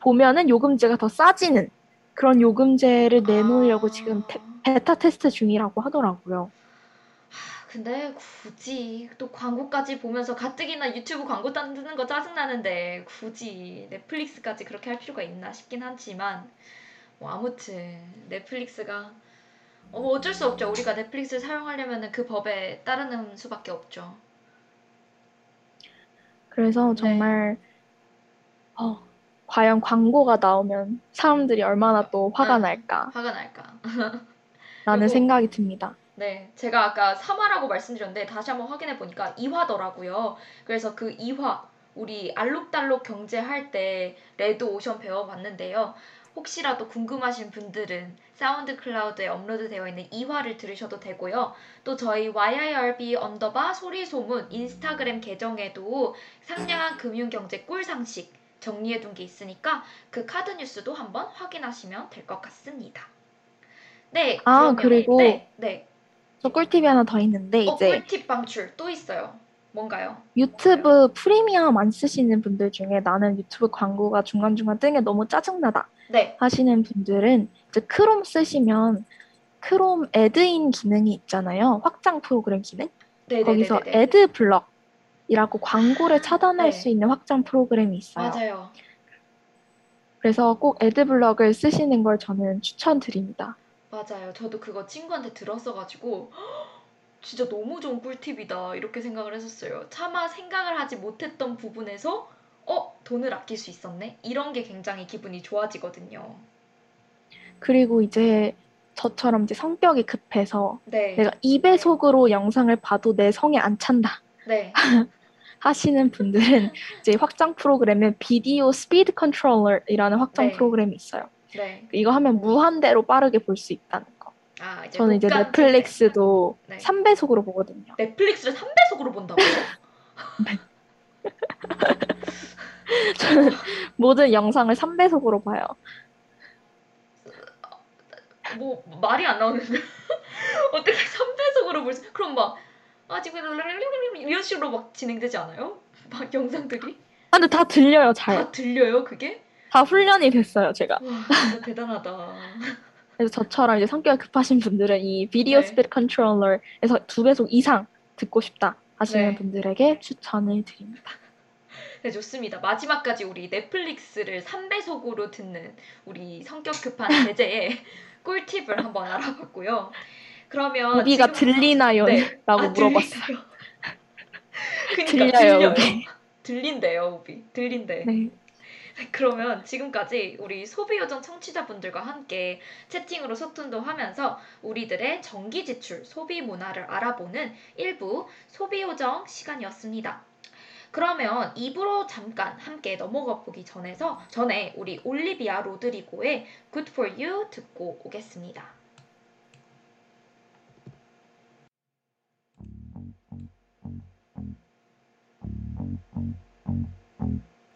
보면은 요금제가 더 싸지는 그런 요금제를 내놓으려고 아. 지금 테- 베타 테스트 중이라고 하더라고요. 근데 굳이 또 광고까지 보면서 가뜩이나 유튜브 광고 뜨는 거 짜증나는데 굳이 넷플릭스까지 그렇게 할 필요가 있나 싶긴 하지만 뭐 아무튼 넷플릭스가 어, 뭐 어쩔 수 없죠. 우리가 넷플릭스를 사용하려면 그 법에 따르는 수밖에 없죠. 그래서 네. 정말 어, 과연 광고가 나오면 사람들이 얼마나 또 화가 응. 날까 라는 화가 날까? [laughs] 그리고- 생각이 듭니다. 네, 제가 아까 3화라고 말씀드렸는데 다시 한번 확인해 보니까 2화더라고요. 그래서 그 2화 우리 알록달록 경제할 때 레드 오션 배워봤는데요. 혹시라도 궁금하신 분들은 사운드 클라우드에 업로드되어 있는 2화를 들으셔도 되고요. 또 저희 YIRB 언더바 소리소문 인스타그램 계정에도 상냥한 금융경제 꿀상식 정리해둔 게 있으니까 그 카드 뉴스도 한번 확인하시면 될 것 같습니다. 네, 아, 그리고 네, 네. 저 꿀팁이 하나 더 있는데 어, 이제 꿀팁 방출 또 있어요. 뭔가요? 유튜브 프리미엄 안 쓰시는 분들 중에 나는 유튜브 광고가 중간중간 뜨는 게 너무 짜증나다 네, 하시는 분들은 이제 크롬 쓰시면 크롬 add-in 기능이 있잖아요. 확장 프로그램 기능. 네, 거기서 네, 네, 네. ad block이라고 광고를 차단할 네. 수 있는 확장 프로그램이 있어요. 맞아요. 그래서 꼭 ad block을 쓰시는 걸 저는 추천드립니다. 맞아요. 저도 그거 친구한테 들었어가지고 진짜 너무 좋은 꿀팁이다 이렇게 생각을 했었어요. 차마 생각을 하지 못했던 부분에서 어 돈을 아낄 수 있었네 이런 게 굉장히 기분이 좋아지거든요. 그리고 이제 저처럼 이제 성격이 급해서 네, 내가 2배속으로 영상을 봐도 내 성에 안 찬다 네, [laughs] 하시는 분들은 이제 확장 프로그램에 Video Speed Controller이라는 확장 네. 프로그램이 있어요. 네. 이거 하면 무한대로 빠르게 볼 수 있다는 거. 아 이제 저는 이제 넷플릭스도 네. 3배속으로 보거든요. 넷플릭스를 3배속으로 본다고요? [laughs] 저는 모든 영상을 3배속으로 봐요. 뭐 말이 안 나오는데 [laughs] 어떻게 3배속으로 볼 수? 그럼 막 아직 이런 식으로 막 진행되지 않아요? 막 영상들이 아, 근데 다 들려요, 잘. 다 들려요 그게? 다 훈련이 됐어요, 제가. 와 대단하다. [laughs] 그래서 저처럼 이제 성격이 급하신 분들은 이 비디오 네. 스피드 컨트롤러에서 두 배속 이상 듣고 싶다 하시는 네. 분들에게 추천을 드립니다. 네 좋습니다. 마지막까지 우리 넷플릭스를 3배속으로 듣는 우리 성격 급한 [laughs] 제재의 꿀팁을 한번 알아봤고요. 그러면 지금- 들리나요? 네. [laughs] 라고 아, 물어봤어요. 그러니까 들려요, 들려요. 들린대요, 우비. 들린대. 네. 그러면 지금까지 우리 소비요정 청취자분들과 함께 채팅으로 소통도 하면서 우리들의 전기 지출, 소비 문화를 알아보는 일부 소비요정 시간이었습니다. 그러면 2부로 잠깐 함께 넘어가 보기 전에서 전에 우리 올리비아 로드리고의 Good for You 듣고 오겠습니다.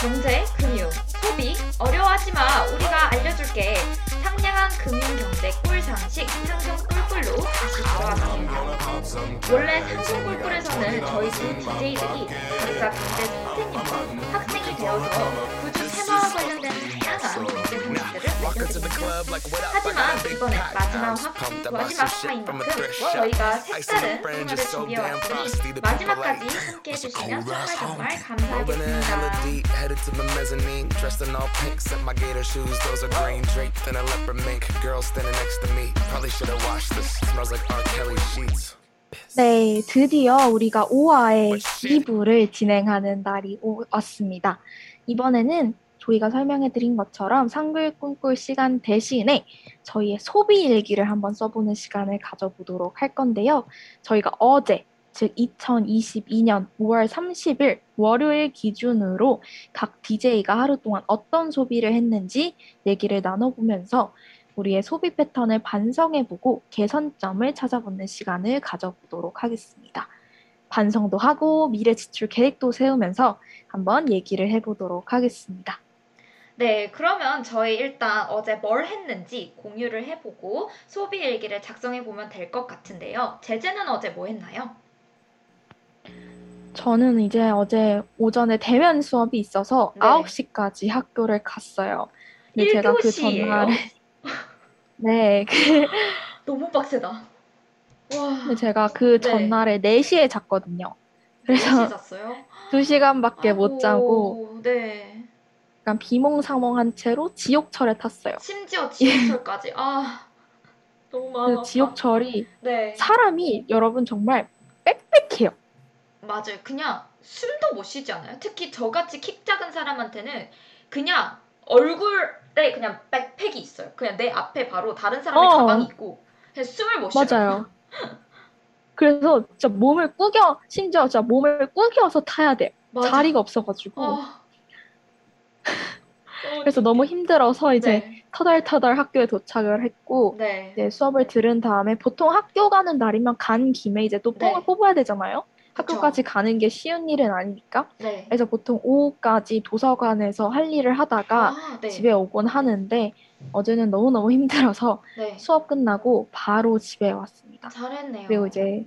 경제, 금융, 소비 어려워하지 마. 우리가 알려줄게. 상냥한 금융 경제 꿀 상식 상금 꿀꿀로 다시 돌아왔습니다. 원래 상금 꿀꿀에서는 저희 두 DJ들이 각자 경제 선생님과 학생이 되어서 구주 하지만 이번에 마지막 화, 마지막 화인 만큼 저희가 색다른 생활을 준비해왔으니 마지막까지 함께 해주시면 정말 정말 감사하겠습니다. 네, 드디어 우리가 5화의 2부를 진행하는 날이 왔습니다. 이번에는 저희가 설명해드린 것처럼 상글 꿈꿀 시간 대신에 저희의 소비 일기를 한번 써보는 시간을 가져보도록 할 건데요. 저희가 어제, 즉 2022년 5월 30일 월요일 기준으로 각 DJ가 하루 동안 어떤 소비를 했는지 얘기를 나눠보면서 우리의 소비 패턴을 반성해보고 개선점을 찾아보는 시간을 가져보도록 하겠습니다. 반성도 하고 미래 지출 계획도 세우면서 한번 얘기를 해보도록 하겠습니다. 네, 그러면 저희 일단 어제 뭘 했는지 공유를 해보고 소비 일기를 작성해보면 될 것 같은데요. 제재는 어제 뭐 했나요? 저는 이제 어제 오전에 대면 수업이 있어서 네. 9시까지 학교를 갔어요. 근데 제가 그 1교시예요? 전날에 [laughs] 네, 그, [laughs] 너무 빡세다. 와, 근데 제가 그 네. 전날에 4시에 잤거든요. 그래서 잤어요? 2시간밖에 못 자고 아이고, 네. 약간 비몽사몽한 채로 지옥철에 탔어요. 심지어 지옥철까지. 아, 너무 마음 그. 지옥철이 네. 사람이 여러분 정말 빽빽해요. 맞아요. 그냥 숨도 못 쉬지 않아요? 특히 저같이 키 작은 사람한테는 그냥 얼굴에 그냥 백팩이 있어요. 그냥 내 앞에 바로 다른 사람의 어. 가방이 있고 그냥 숨을 못 쉬어요. 맞아요. [laughs] 그래서 진짜 몸을 꾸겨 심지어 진짜 몸을 꾸겨서 타야 돼요. 맞아. 자리가 없어가지고. 아. 그래서 너무 힘들어서 이제 네. 터덜터덜 학교에 도착을 했고 네. 이제 수업을 들은 다음에 보통 학교 가는 날이면 간 김에 이제 또 뽕을 네. 뽑아야 되잖아요. 그쵸. 학교까지 가는 게 쉬운 일은 아니니까. 네. 그래서 보통 오후까지 도서관에서 할 일을 하다가 아, 네. 집에 오곤 하는데 어제는 너무너무 [laughs] 힘들어서 네. 수업 끝나고 바로 집에 왔습니다. 잘했네요. 그리고 이제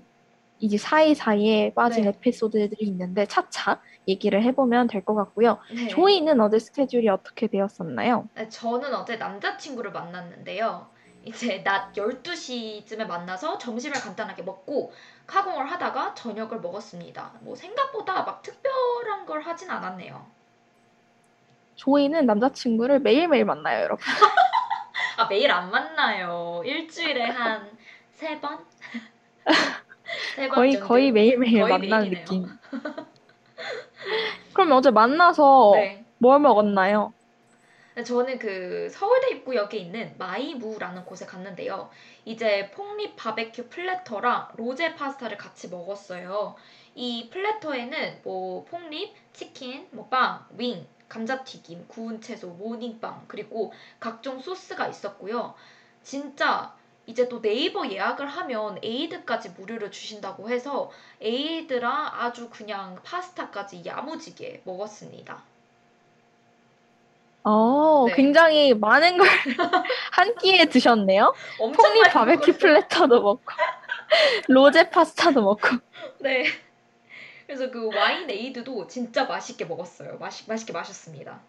이제 사이사이에 빠진 네. 에피소드들이 있는데 차차 얘기를 해보면 될 것 같고요. 네. 조이는 어제 스케줄이 어떻게 되었었나요? 네, 저는 어제 남자친구를 만났는데요. 이제 낮 12시쯤에 만나서 점심을 간단하게 먹고 카공을 하다가 저녁을 먹었습니다. 뭐 생각보다 막 특별한 걸 하진 않았네요. 조이는 남자친구를 매일매일 만나요, 여러분. [laughs] 아, 매일 안 만나요. 일주일에 한 세 번? [laughs] 거의 정도? 거의 매일매일 거의 만나는 매일이네요. 느낌. [laughs] 그럼 어제 만나서 네. 뭘 먹었나요? 저는 그 서울대 입구역에 있는 마이무라는 곳에 갔는데요. 이제 pork rib 바베큐 platter랑 로제 파스타를 같이 먹었어요. 이 platter에는 뭐 pork rib, 치킨, 뭐 빵, wing, 감자튀김, 구운 채소, 모닝빵, 그리고 각종 소스가 있었고요. 진짜 이제 또 네이버 예약을 하면 에이드까지 무료로 주신다고 해서 에이드랑 아주 그냥 파스타까지 야무지게 먹었습니다. 어, 네. 굉장히 많은 걸 [laughs] 한 끼에 드셨네요. 엄청 많이 바베큐. platter도 먹고 로제 파스타도 먹고 네. 그래서 그 와인 에이드도 진짜 맛있게 먹었어요. 맛있 맛있게 마셨습니다.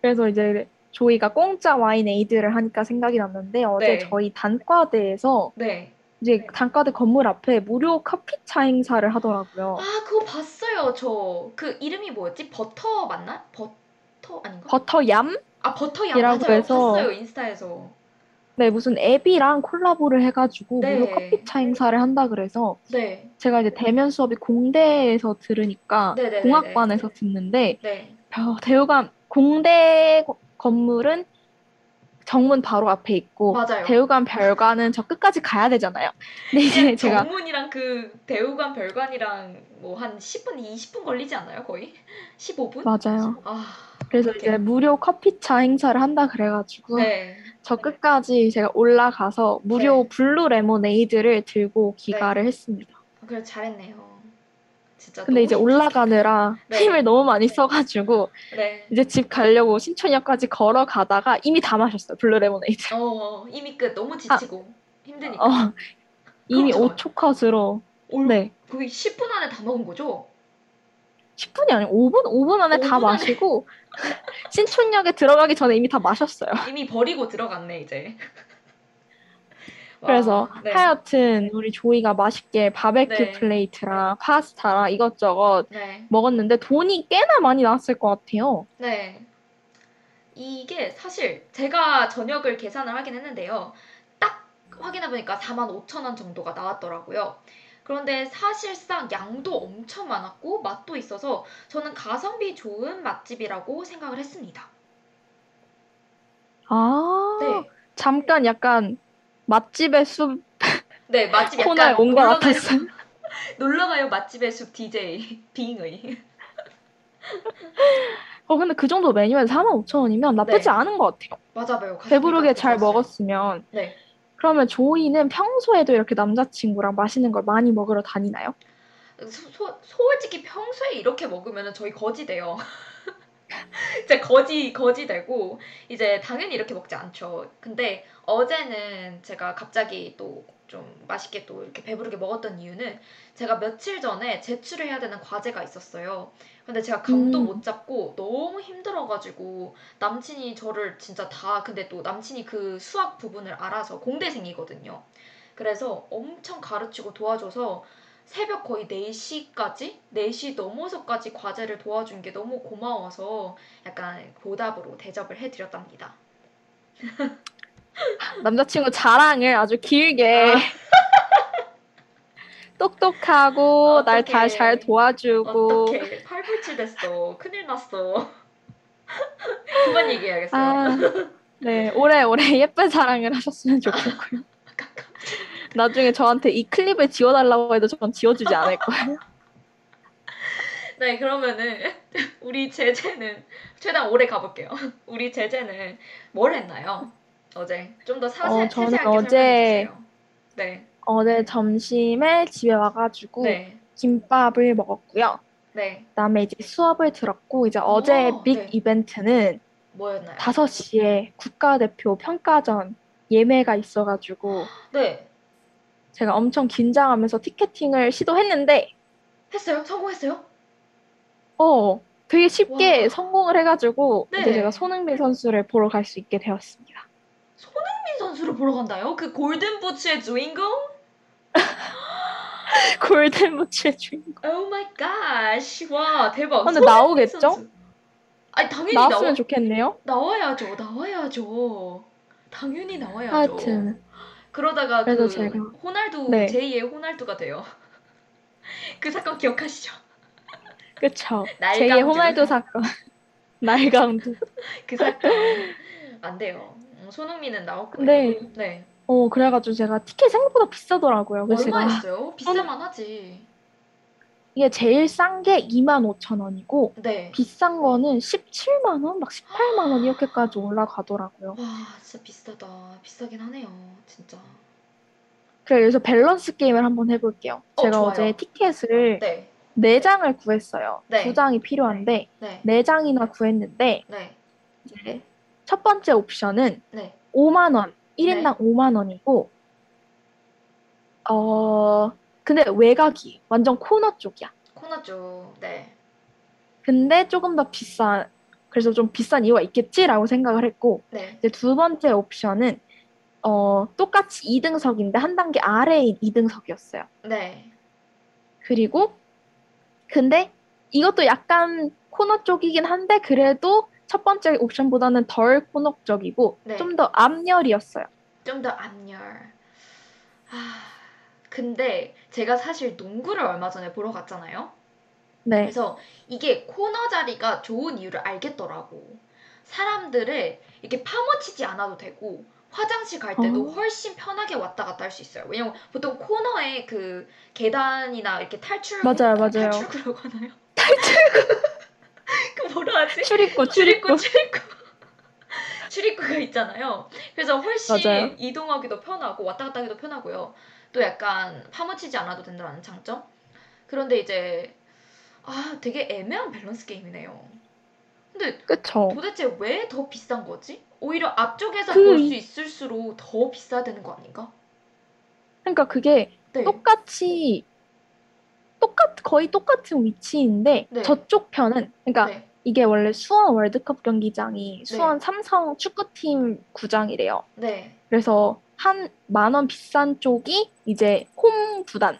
그래서 이제 조이가 공짜 와인 에이드를 하니까 생각이 났는데 어제 네. 저희 단과대에서 네. 이제 단과대 건물 앞에 무료 커피차 행사를 하더라고요. 아 그거 봤어요. 저 그 이름이 뭐였지? 버터 맞나? 버터 아닌가? 버터얌? 아 이라고 맞아요. 해서 봤어요 인스타에서. 네, 무슨 앱이랑 콜라보를 해가지고 네. 무료 커피차 행사를 한다 그래서 네. 제가 이제 대면 수업이 공대에서 들으니까. 공학관에서 듣는데 네. 어, 대우관 공대 거- 건물은 정문 바로 앞에 있고 맞아요. 대우관 별관은 저 끝까지 가야 되잖아요. [laughs] 근데 이제 제가 정문이랑 그 대우관 별관이랑 뭐 한 10분 20분 걸리지 않아요? 거의? 15분? 맞아요. 아. 그래서 어떡해. 이제 무료 커피차 행사를 한다 그래가지고 네. 저 끝까지 제가 올라가서 무료 네. 블루 레모네이드를 들고 귀가를 했습니다. 그래 잘했네요. 진짜 근데 이제. 올라가느라 네. 힘을 너무 많이 써가지고 네. 이제 집 가려고 신촌역까지 걸어가다가 이미 다 마셨어요. 블루 레모네이드. 어, 어, 이미 끝. 너무 지치고 힘드니까. 어, 이미 그럼 5초 컷으로 올- 네 거의 10분 안에 다 먹은 거죠? 10분이 아니고 5분 5분 안에 다 5분 안에. 마시고 [laughs] 신촌역에 들어가기 전에 이미 다 마셨어요. 이미 버리고 들어갔네 이제. 그래서 와, 네. 하여튼 우리 조이가 맛있게 바베큐 네. 플레이트랑 파스타랑 이것저것 네. 먹었는데 돈이 꽤나 많이 나왔을 것 같아요. 네. 이게 사실 제가 저녁을 계산을 하긴 했는데요. 딱 확인해 보니까 4만 5천 원 정도가 나왔더라고요. 그런데 사실상 양도 엄청 많았고 맛도 있어서 저는 가성비 좋은 맛집이라고 생각을 했습니다. 아, 네. 잠깐 약간 맛집의 숲 네, 맛집 코너에 약간 온것 놀러가요- 같았어요. [laughs] 놀러가요 맛집의 숲 DJ [laughs] 빙의. 어, 근데 그 정도 메뉴에 45,000원이면 나쁘지 네. 않은 것 같아요. 맞아요. 배부르게 잘. 먹었으면. 네. 그러면 조이는 평소에도 이렇게 남자친구랑 맛있는 걸 많이 먹으러 다니나요? 소, 소- 솔직히 평소에 이렇게 먹으면 저희 거지 돼요. [laughs] [laughs] 진짜 거지 거지 되고 이제 당연히 이렇게 먹지 않죠. 근데 어제는 제가 갑자기 또 좀 맛있게 또 이렇게 배부르게 먹었던 이유는 제가 며칠 전에 제출을 해야 되는 과제가 있었어요. 근데 제가 감도 음. 못 잡고 너무 힘들어가지고 남친이 저를 진짜 다 근데 또 남친이 그 수학 부분을 알아서 공대생이거든요. 그래서 엄청 가르치고 도와줘서 새벽 거의 4시까지? 4시 넘어서까지 과제를 도와준 게 너무 고마워서 약간 보답으로 대접을 해드렸답니다. [laughs] 남자친구 자랑을 아주 길게 아. [laughs] 똑똑하고 날 다. 잘 도와주고 어떡해. 팔불치 됐어. 큰일 났어. [laughs] 그만 얘기해야겠어요. 아, 네 오래오래 예쁜 사랑을 하셨으면 좋겠고요. 나중에 저한테 이 클립을 지워달라고 해도 전 지워주지 않을 거예요. [laughs] 네, 그러면은 [laughs] 우리 제재는 최대한 오래 가볼게요. [laughs] 우리 제재는 뭘 했나요? 어제 좀 더 사세, 어, 저는 세세하게 어제- 설명해 주세요. 네, 어제 점심에 집에 와가지고 네, 김밥을 먹었고요. 네. 그다음에 이제 수업을 들었고 이제 어제 어, 빅 네. 이벤트는 뭐였나요? 5시에 국가대표 평가전 예매가 있어가지고 네, 제가 엄청 긴장하면서 ticketing을 시도했는데 했어요? 성공했어요? 어 되게 쉽게 와. 성공을 해가지고 네. 이제 제가 손흥민 선수를 보러 갈 수 있게 되었습니다. 손흥민 선수를 보러 간다고요? 그 golden boots의 주인공? [laughs] golden boots의 주인공. oh my god. 와, 대박. 근데 나오겠죠? 선수. 아니, 당연히 나왔으면 나와, 좋겠네요. 나와야죠. 나와야죠. 당연히 나와야죠. 하여튼 그러다가 그 제가- 호날두 네. 제2의 호날두가 돼요. [laughs] 그 사건 기억하시죠? 그쵸. 날강주. 제2의 호날두 사건. [laughs] 날강두. 그 사건 안 돼요. 음, 손흥민은 나올 거예요. 근데 네. 어 그래가지고 제가 티켓 생각보다 비싸더라고요. 얼마였어요? 비쌀만 하지. 이게 제일 싼 게 25,000원이고 네. 비싼 거는 17만 원, 막 18만 원 이렇게까지 올라가더라고요. 와, 진짜 비싸다. 비싸긴 하네요. 진짜. 그래서 밸런스 게임을 한번 해볼게요. 어, 제가 좋아요. 어제 티켓을 네. 네 장을 구했어요. 네. 두 장이 필요한데 네. 네 장이나 구했는데 네. 이제 첫 번째 옵션은 네. 5만 원, 1인당 5만 원이고 어 근데 외곽이 완전 코너 쪽이야. 코너 쪽. 네. 근데 조금 더 비싼 그래서 좀 비싼 이유가 있겠지라고 생각을 했고 네. 이제 두 번째 옵션은 어 똑같이 2등석인데 한 단계 아래인 2등석이었어요. 네. 그리고 근데 이것도 약간 코너 쪽이긴 한데 그래도 첫 번째 옵션보다는 덜 코너 쪽이고 네. 좀더 앞열이었어요. 좀 더 앞열. 아, 근데 제가 사실 농구를 얼마 전에 보러 갔잖아요. 네. 그래서 이게 코너 자리가 좋은 이유를 알겠더라고. 사람들을 이렇게 파묻히지 않아도 되고 화장실 갈 때도 어. 훨씬 편하게 왔다 갔다 할 수 있어요. 왜냐면 보통 코너에 그 계단이나 이렇게 탈출 맞아요, 맞아요. 탈출구라고 하나요? [laughs] 탈출구. [laughs] 그 뭐라 하지? 출입구, 출입구, 출입구. 출입구. [laughs] 출입구가 있잖아요. 그래서 훨씬 맞아요. 이동하기도 편하고 왔다 갔다 하기도 편하고요. 또 약간 파묻히지 않아도 된다는 장점. 그런데 이제 아 되게 애매한 밸런스 게임이네요. 근데 그쵸. 도대체 왜 더 비싼 거지? 오히려 앞쪽에서 그- 볼수 있을수록 더 비싸야 되는 거 아닌가? 그러니까 그게 네. 똑같이 똑같 거의 똑같은 위치인데 네. 저쪽 편은 그러니까 네. 이게 원래 수원 월드컵 경기장이 수원 삼성 축구팀 구장이래요. 네. 그래서 한 만 원 비싼 쪽이 이제 홈 구단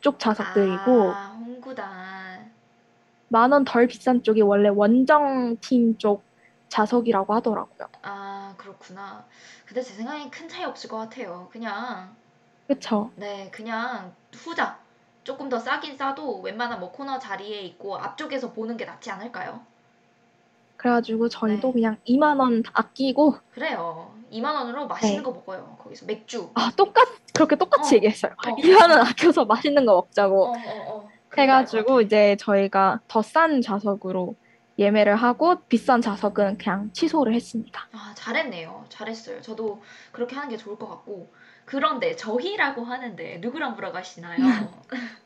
쪽 좌석들이고 아, 홍구단. 만 원 덜 비싼 쪽이 원래 원정 팀 쪽 좌석이라고 하더라고요. 아, 그렇구나. 근데 제 생각엔 큰 차이 없을 것 같아요. 그냥 그쵸? 네, 그냥 후자. 조금 더 싸긴 싸도 웬만한 뭐 코너 자리에 있고 앞쪽에서 보는 게 낫지 않을까요? 그래가지고 저희도 네. 그냥 2만 원 아끼고 그래요. 2만 원으로 맛있는 네. 거 먹어요. 거기서 맥주. 아 똑같 그렇게 똑같이 어, 얘기했어요. 어. 2만 원 아껴서 맛있는 거 어, 먹자고 어, 어. 해가지고 이제 저희가 더 싼 좌석으로 예매를 하고 비싼 좌석은 그냥 취소를 했습니다. 아, 잘했네요. 잘했어요. 저도 그렇게 하는 게 좋을 것 같고. 그런데 저희라고 하는데 누구랑 보러 가시나요? [laughs]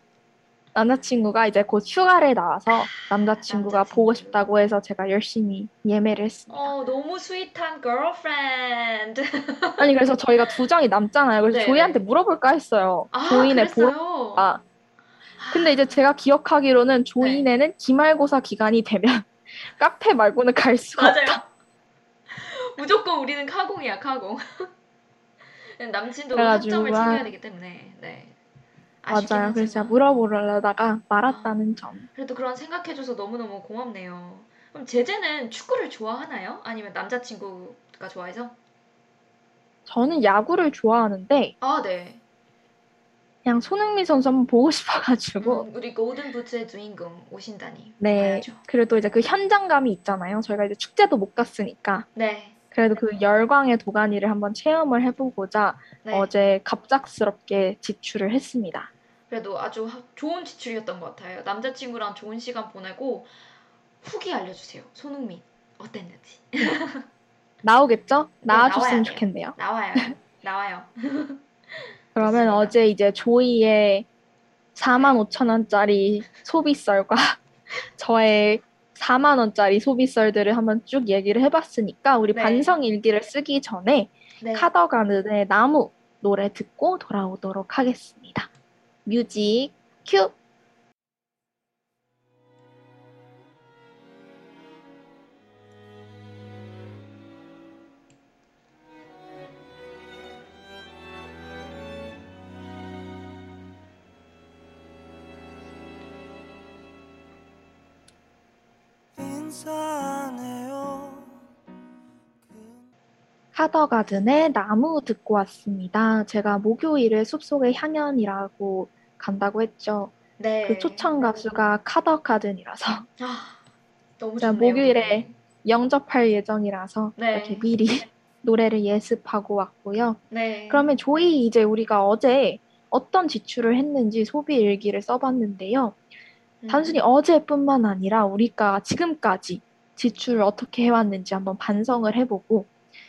남자친구가 이제 곧 휴가를 나와서 남자친구가 남자친구. 보고 싶다고 해서 제가 열심히 예매를 했습니다. 어, 너무 스윗한 girlfriend. [laughs] 아니 그래서 저희가 두 장이 남잖아요. 그래서 네. 조이한테 물어볼까 했어요. 아, 보러 그랬어요. 가. 근데 이제 제가 기억하기로는 조이네는 기말고사 기간이 되면 [laughs] 카페 말고는 갈 수가 없다. 맞아요. [laughs] 무조건 우리는 카공이야, 카공. 남친도 학점을 막- 챙겨야 되기 때문에. 네. 맞아요. 그래서 제가. 물어보려다가 말았다는 점. 그래도 그런 생각해줘서 너무너무 고맙네요. 그럼 제재는 축구를 좋아하나요? 아니면 남자친구가 좋아해서? 저는 야구를 좋아하는데 아, 네. 그냥 손흥민 선수 한번 보고 싶어가지고 음, 우리 골든 부츠의 주인공 오신다니. 네. 봐야죠. 그래도 이제 그 현장감이 있잖아요. 저희가 이제 축제도 못 갔으니까 네. 그래도 그 열광의 도가니를 한번 체험을 해보고자 네. 어제 갑작스럽게 지출을 했습니다. 그래도 아주 하- 좋은 지출이었던 것 같아요. 남자친구랑 좋은 시간 보내고 후기 알려주세요. 손흥민 어땠는지. [laughs] 나오겠죠? 네, 나와줬으면 돼요. 좋겠네요. 나와요. [laughs] 나와요. 그러면. 어제 이제 조이의 4만 5천 원짜리 소비썰과 [laughs] 저의 4만 원짜리 소비썰들을 한번 쭉 얘기를 해봤으니까 우리 네. 반성 일기를 쓰기 전에 네. 카더가든의 나무 노래 듣고 돌아오도록 하겠습니다. 뮤직 큐! 카더가든의 나무 듣고 왔습니다. 제가 목요일에 숲속의 향연이라고 간다고 했죠. 네. 그 초청 가수가 카더가든이라서 아, 너무 자, 좋네요. 목요일에 영접할 예정이라서 네. 이렇게 미리 [laughs] 노래를 예습하고 왔고요. 네. 그러면 조이 이제 우리가 어제 어떤 지출을 했는지 소비 일기를 써봤는데요. 음. 단순히 어제뿐만 아니라 우리가 지금까지 지출을 어떻게 해왔는지 한번 반성을 해보고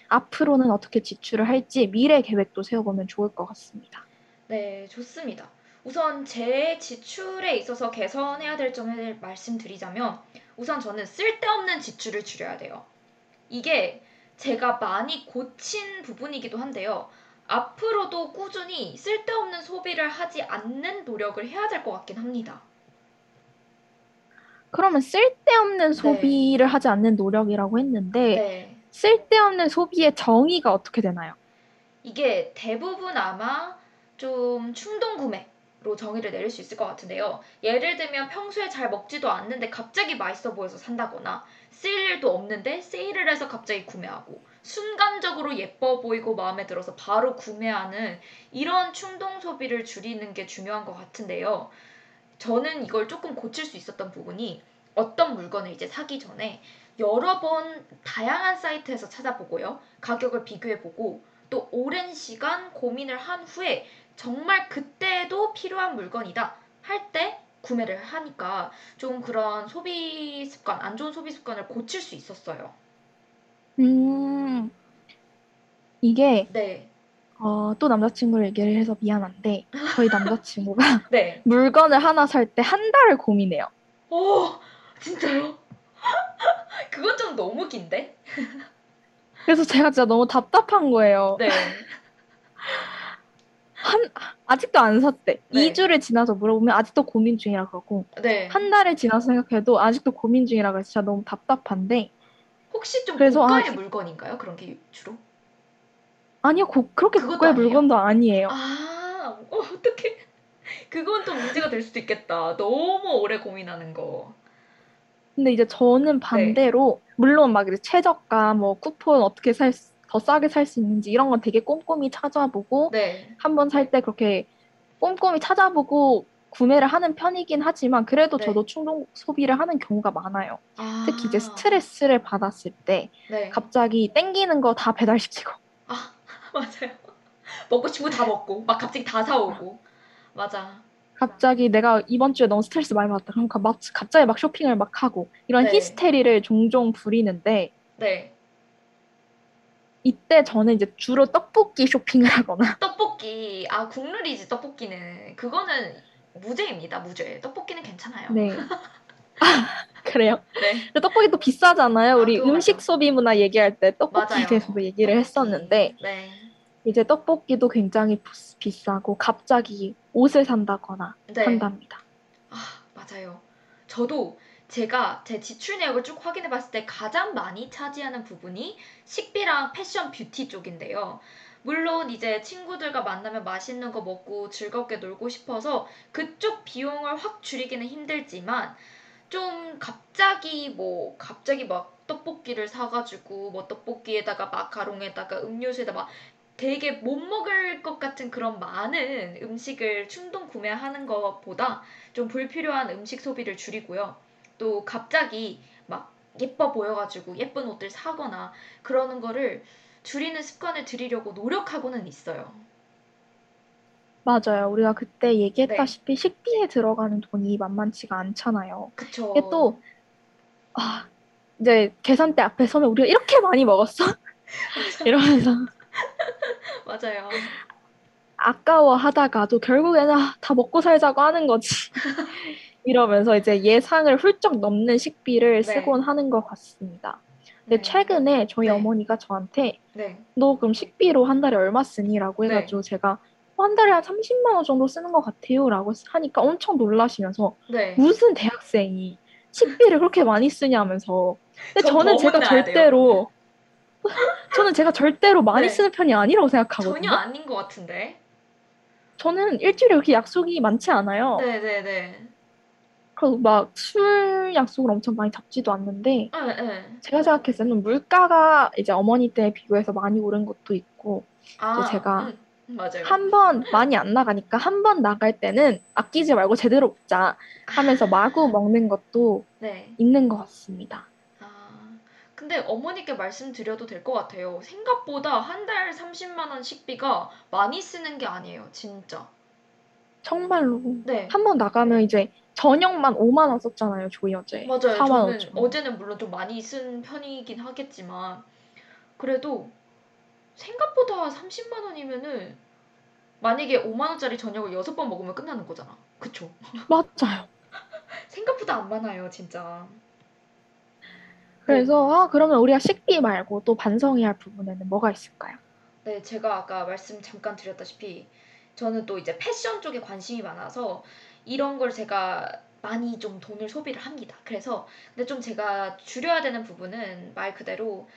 앞으로는 어떻게 지출을 할지 미래 계획도 세워보면 좋을 것 같습니다. 네, 좋습니다. 우선 제 지출에 있어서 개선해야 될 점을 말씀드리자면 우선 저는 쓸데없는 지출을 줄여야 돼요. 이게 제가 많이 고친 부분이기도 한데요. 앞으로도 꾸준히 쓸데없는 소비를 하지 않는 노력을 해야 될 것 같긴 합니다. 그러면 쓸데없는 소비를 하지 않는 노력이라고 했는데 네. 쓸데없는 소비의 정의가 어떻게 되나요? 이게 대부분 아마 좀 충동 구매 로 정의를 내릴 수 있을 것 같은데요. 예를 들면 평소에 잘 먹지도 않는데 갑자기 맛있어 보여서 산다거나 쓰일 일도 없는데 세일을 해서 갑자기 구매하고 순간적으로 예뻐 보이고 마음에 들어서 바로 구매하는 이런 충동 소비를 줄이는 게 중요한 것 같은데요. 저는 이걸 조금 고칠 수 있었던 부분이 어떤 물건을 이제 사기 전에 여러 번 다양한 사이트에서 찾아보고요. 가격을 비교해보고 또 오랜 시간 고민을 한 후에 정말 그때도 필요한 물건이다 할 때 구매를 하니까 좀 그런 소비 습관, 안 좋은 소비 습관을 고칠 수 있었어요. 음, 이게 네. 어, 또 남자친구를 얘기를 해서 미안한데 저희 남자친구가 [laughs] 네. 물건을 하나 살 때 한 달을 고민해요. 오, 진짜요? [laughs] 그건 좀 너무 긴데? 그래서 제가 진짜 너무 답답한 거예요. 네. [laughs] 한, 아직도 안 샀대. 네. 2주를 지나서 물어보면 아직도 고민 중이라 그러고 네. 한 달을 지나서 생각해도 아직도 고민 중이라 그래서 진짜 너무 답답한데 혹시 좀 그래서 고가의 아, 물건인가요? 그런 게 주로? 아니요 고, 그렇게 고가의 아니에요? 물건도 아니에요. 아, 어, 어떡해. [laughs] 그건 또 문제가 될 수도 있겠다. 너무 오래 고민하는 거. 근데 이제 저는 반대로 물론 막 이제 최저가 뭐 쿠폰 어떻게 살 더 싸게 살 수 있는지 이런 건 되게 꼼꼼히 찾아보고 네. 한번 살 때 그렇게 꼼꼼히 찾아보고 구매를 하는 편이긴 하지만 그래도 네. 저도 충동 소비를 하는 경우가 많아요. 아, 특히 이제 스트레스를 받았을 때 네. 갑자기 땡기는 거 다 배달시키고 아, [laughs] 맞아요. 먹고 싶은 거 다 먹고, 막 갑자기 다 사오고. 맞아. 갑자기 내가 이번 주에 너무 스트레스 많이 받았다. 그럼 가- 막 갑자기 막 쇼핑을 막 하고 이런 네. 히스테리를 종종 부리는데 네. 이때 저는 이제 주로 떡볶이 쇼핑을 하거나 [laughs] 떡볶이. 아, 국룰이지, 떡볶이는. 그거는 무죄입니다, 무죄. 떡볶이는 괜찮아요. 네. [laughs] 아, 그래요? 네. 떡볶이 또 비싸잖아요. 우리 그거 음식 맞아. 소비 문화 얘기할 때 떡볶이에. 대해서도 얘기를 했었는데 네. 이제 떡볶이도 굉장히 비- 비싸고 갑자기 옷을 산다거나 네. 한답니다. 아, 맞아요. 저도 제가 제 지출 내역을 쭉 확인해 봤을 때 가장 많이 차지하는 부분이 식비랑 패션 뷰티 쪽인데요. 물론 이제 친구들과 만나면 맛있는 거 먹고 즐겁게 놀고 싶어서 그쪽 비용을 확 줄이기는 힘들지만 좀 갑자기 뭐 갑자기 막 떡볶이를 사가지고 뭐 떡볶이에다가 마카롱에다가 음료수에다 막 되게 못 먹을 것 같은 그런 많은 음식을 충동 구매하는 것보다 좀 불필요한 음식 소비를 줄이고요. 또 갑자기 막 예뻐 보여가지고 예쁜 옷들 사거나 그러는 거를 줄이는 습관을 들이려고 노력하고는 있어요. 맞아요. 우리가 그때 얘기했다시피 식비에 들어가는 돈이 만만치가 않잖아요. 그쵸. 이게 또 아, 이제 계산대 앞에 서면 우리가 이렇게 많이 먹었어? 이러면서 [laughs] 맞아요. 아까워하다가도 결국에는 아, 다 먹고 살자고 하는 거지. [laughs] 이러면서 이제 예상을 훌쩍 넘는 식비를 네. 쓰곤 하는 것 같습니다. 근데 네. 최근에 저희 네. 어머니가 저한테 네. 너 그럼 식비로 한 달에 얼마 쓰니? 라고 네. 해가지고 제가 어, 한 달에 한 30만 원 정도 쓰는 것 같아요. 라고 하니까 엄청 놀라시면서 네. 무슨 대학생이 식비를 그렇게 많이 쓰냐면서. 근데 전 저는 더 제가. 절대로 [laughs] 저는 제가 절대로 많이 네. 쓰는 편이 아니라고 생각하거든요. 전혀 아닌 것 같은데. 저는 일주일에 그렇게 약속이 많지 않아요. 네네네. 그리고 막술 약속을 엄청 많이 잡지도 않는데 네, 네. 제가 생각했을 때는 물가가 이제 어머니 때 비교해서 많이 오른 것도 있고 아, 이제 제가 음, 맞아요. 한번 많이 안 나가니까 한 번 나갈 때는 아끼지 말고 제대로 먹자 하면서 마구 먹는 것도 네. 있는 것 같습니다. 아, 근데 어머니께 말씀드려도 될 것 같아요. 생각보다 한 달 30만 원 식비가 많이 쓰는 게 아니에요, 진짜. 정말로 네. 한 번 나가면 이제 저녁만 5만 원 썼잖아요, 저희 어제. 맞아요. 4만 저는 5천. 어제는 물론 좀 많이 쓴 편이긴 하겠지만 그래도 생각보다 30만 원이면은 만약에 5만 원짜리 저녁을 6번 먹으면 끝나는 거잖아. 그쵸? 맞아요. [laughs] 생각보다 안 많아요, 진짜. 그래서 아 그러면 우리가 식비 말고 또 반성해야 할 부분에는 뭐가 있을까요? 네, 제가 아까 말씀 잠깐 드렸다시피 저는 또 이제 패션 쪽에 관심이 많아서 이런 걸 제가 많이 좀 돈을 소비를 합니다. 그래서 근데 좀 제가 줄여야 되는 부분은 말 그대로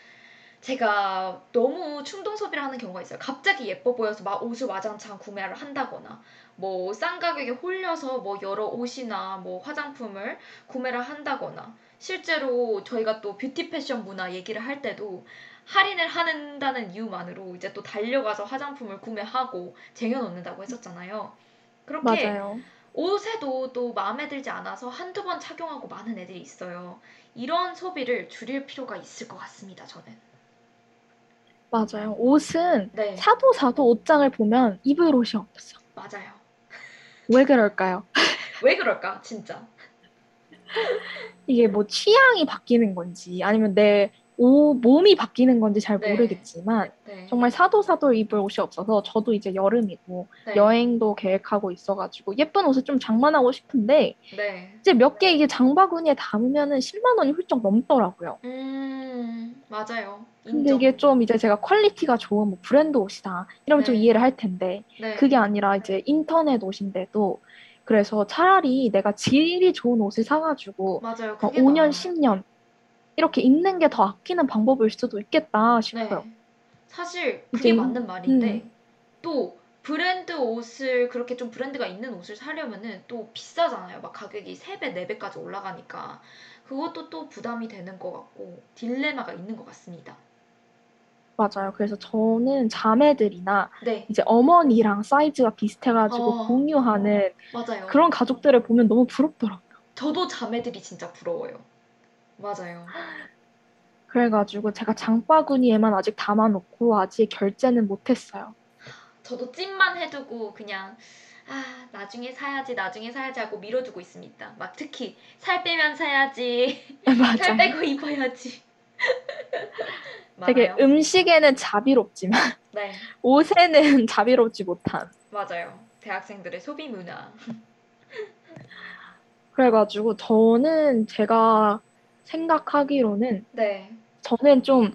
제가 너무 충동 소비를 하는 경우가 있어요. 갑자기 예뻐 보여서 막 옷을 와장창 구매를 한다거나 뭐 싼 가격에 홀려서 뭐 여러 옷이나 뭐 화장품을 구매를 한다거나 실제로 저희가 또 뷰티 패션 문화 얘기를 할 때도 할인을 한다는 이유만으로 이제 또 달려가서 화장품을 구매하고 쟁여놓는다고 했었잖아요. 그렇게 맞아요. 옷에도 또 마음에 들지 않아서 한두 번 착용하고 많은 애들이 있어요. 이런 소비를 줄일 필요가 있을 것 같습니다, 저는. 맞아요. 옷은 네, 사도 사도 옷장을 보면 입을 옷이 없어. 맞아요. 왜 그럴까요? [laughs] 왜 그럴까, 진짜. 이게 뭐 취향이 바뀌는 건지 아니면 내 옷, 몸이 바뀌는 건지 잘 네. 모르겠지만 네. 정말 사도사도 입을 옷이 없어서 저도 이제 여름이고 네. 여행도 계획하고 있어가지고 예쁜 옷을 좀 장만하고 싶은데 네. 이제 몇 개 이게 장바구니에 담으면은 10만 원이 훌쩍 넘더라고요. 음, 맞아요. 근데 인정. 이게 좀 이제 제가 quality가 좋은 뭐 브랜드 옷이다 이러면 좀 네. 이해를 할 텐데 네. 그게 아니라 이제 인터넷 옷인데도 그래서 차라리 내가 질이 좋은 옷을 사가지고 맞아요. 막 그게 5년, 나아요. 10년 이렇게 입는 게 더 아끼는 방법일 수도 있겠다 싶어요. 네. 사실 이제 그게 이- 맞는 말인데 음. 또 브랜드 옷을 그렇게 좀 브랜드가 있는 옷을 사려면은 또 비싸잖아요. 막 가격이 3배, 4배까지 올라가니까 그것도 또 부담이 되는 것 같고 딜레마가 있는 것 같습니다. 맞아요. 그래서 저는 자매들이나 네, 이제 어머니랑 사이즈가 비슷해가지고 어. 공유하는 맞아요. 그런 가족들을 보면 너무 부럽더라고요. 저도 자매들이 진짜 부러워요. 맞아요. 그래가지고 제가 장바구니에만 아직 담아놓고 아직 결제는 못했어요. 저도 찜만 해두고 그냥 아 나중에 사야지 나중에 사야지 하고 미뤄두고 있습니다. 막 특히 살 빼면 사야지 [laughs] 살 맞아요. 빼고 입어야지. [laughs] 되게. 음식에는 자비롭지만 [laughs] 네 옷에는 자비롭지 못한. 맞아요. 대학생들의 소비 문화. 그래가지고 저는 제가 생각하기로는 네 저는 좀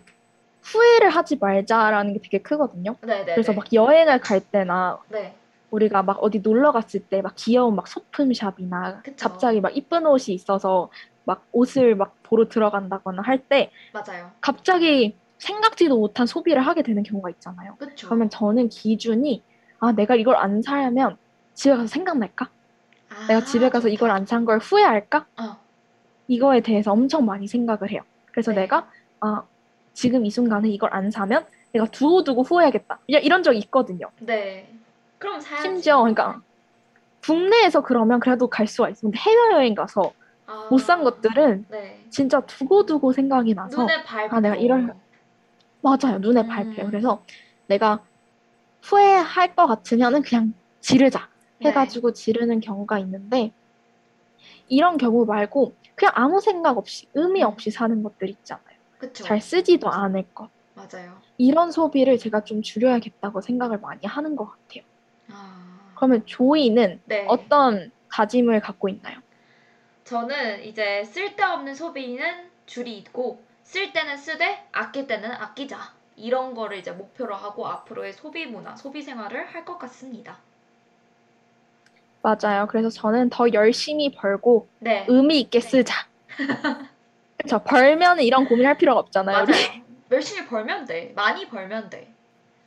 후회를 하지 말자라는 게 되게 크거든요. 네 네. 그래서 막 여행을 갈 때나 네 우리가 막 어디 놀러 갔을 때 막 귀여운 막 소품샵이나 그쵸. 갑자기 막 이쁜 옷이 있어서 막 옷을 막 보러 들어간다거나 할 때 맞아요. 갑자기 생각지도 못한 소비를 하게 되는 경우가 있잖아요. 그렇죠. 그러면 저는 기준이 아 내가 이걸 안 사면 집에 가서 생각날까? 내가 집에 가서 이걸 안 산 걸 후회할까? 어. 이거에 대해서 엄청 많이 생각을 해요. 그래서 네. 내가 아 지금 이 순간에 이걸 안 사면 내가 두고두고 후회하겠다. 이- 이런 적이 있거든요. 네. 그럼 사야지. 심지어 그러니까 국내에서 그러면 그래도 갈 수가 있는데 해외 여행 가서 아, 못산 것들은 네. 진짜 두고두고 생각이 나서 눈에 밟고. 아, 내가 이럴- 맞아요 눈에 음. 밟혀요. 그래서 내가 후회할 것 같으면은 그냥 지르자 네. 해가지고 지르는 경우가 있는데 이런 경우 말고 그냥 아무 생각 없이 의미 음. 없이 사는 것들 있잖아요. 그쵸. 잘 쓰지도 않을 것 맞아요. 이런 소비를 제가 좀 줄여야겠다고 생각을 많이 하는 것 같아요. 아. 그러면 조이는 네. 어떤 다짐을 갖고 있나요? 저는 이제 쓸데없는 소비는 줄이고 쓸 때는 쓰되 아낄 때는 아끼자 이런 거를 이제 목표로 하고 앞으로의 소비 문화, 소비 생활을 할 것 같습니다. 맞아요. 그래서 저는 더 열심히 벌고 네, 의미 있게 쓰자. [laughs] 그렇죠. 벌면 이런 고민할 필요가 없잖아요. 맞아요. 열심히 벌면 돼, 많이 벌면 돼.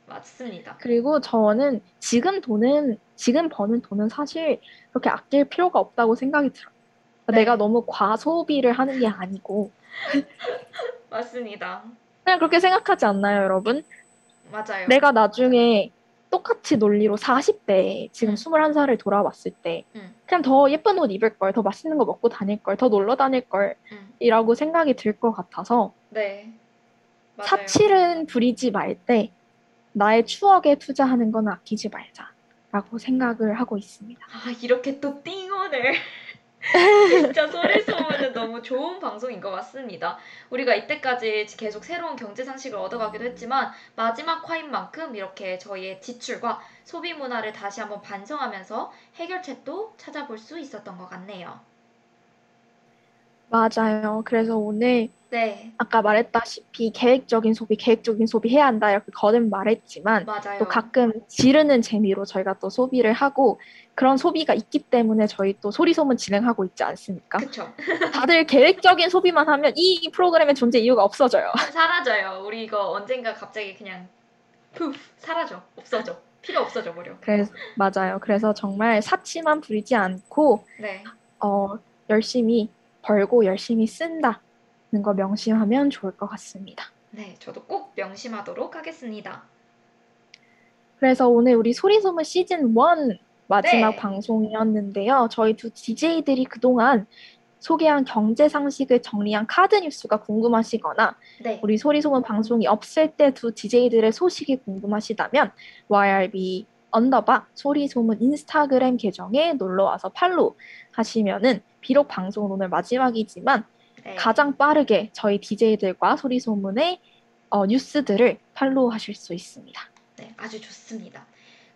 맞습니다. 그리고 저는 지금 돈은 지금 버는 돈은 사실 그렇게 아낄 필요가 없다고 생각이 들어요. 네. 내가 너무 과소비를 하는 게 아니고 [laughs] 맞습니다. 그냥 그렇게 생각하지 않나요, 여러분? 맞아요. 내가 나중에 똑같이 논리로 40대에 지금 음. 21살을 돌아왔을 때 음. 그냥 더 예쁜 옷 입을 걸, 더 맛있는 거 먹고 다닐 걸, 더 놀러 다닐 음, 걸이라고 생각이 들 것 같아서 네. 맞아요. 사치는 부리지 말 때 나의 추억에 투자하는 건 아끼지 말자라고 생각을 하고 있습니다. 아, 이렇게 또 띵언을 진짜 소리 소문은 너무 좋은 방송인 것 같습니다. 우리가 이때까지 계속 새로운 경제 상식을 얻어가기도 했지만 마지막 화인 만큼 이렇게 저희의 지출과 소비 문화를 다시 한번 반성하면서 해결책도 찾아볼 수 있었던 것 같네요. 맞아요. 그래서 오늘 네, 아까 말했다시피 계획적인 소비, 계획적인 소비 해야 한다 이렇게 거듭 말했지만 맞아요. 또 가끔 지르는 재미로 저희가 또 소비를 하고 그런 소비가 있기 때문에 저희 또 소리소문 진행하고 있지 않습니까? 그쵸. [laughs] 다들 계획적인 소비만 하면 이 프로그램의 존재 이유가 없어져요. 사라져요. 우리 이거 언젠가 갑자기 그냥 푸 사라져. 없어져. 필요 없어져 버려. 그래서 맞아요. 그래서 정말 사치만 부리지 않고 네. 어, 열심히 벌고 열심히 쓴다는 거 명심하면 좋을 것 같습니다. 네, 저도 꼭 명심하도록 하겠습니다. 그래서 오늘 우리 소리소문 시즌 1 마지막 네. 방송이었는데요. 저희 두 DJ들이 그동안 소개한 경제 상식을 정리한 카드 뉴스가 궁금하시거나 네. 우리 소리소문 방송이 없을 때 두 DJ들의 소식이 궁금하시다면 YRB underbar 소리소문 인스타그램 계정에 놀러 와서 follow 하시면은 비록 방송은 오늘 마지막이지만 네. 가장 빠르게 저희 DJ들과 소리 소문의 어, 뉴스들을 팔로우하실 수 있습니다. 네, 아주 좋습니다.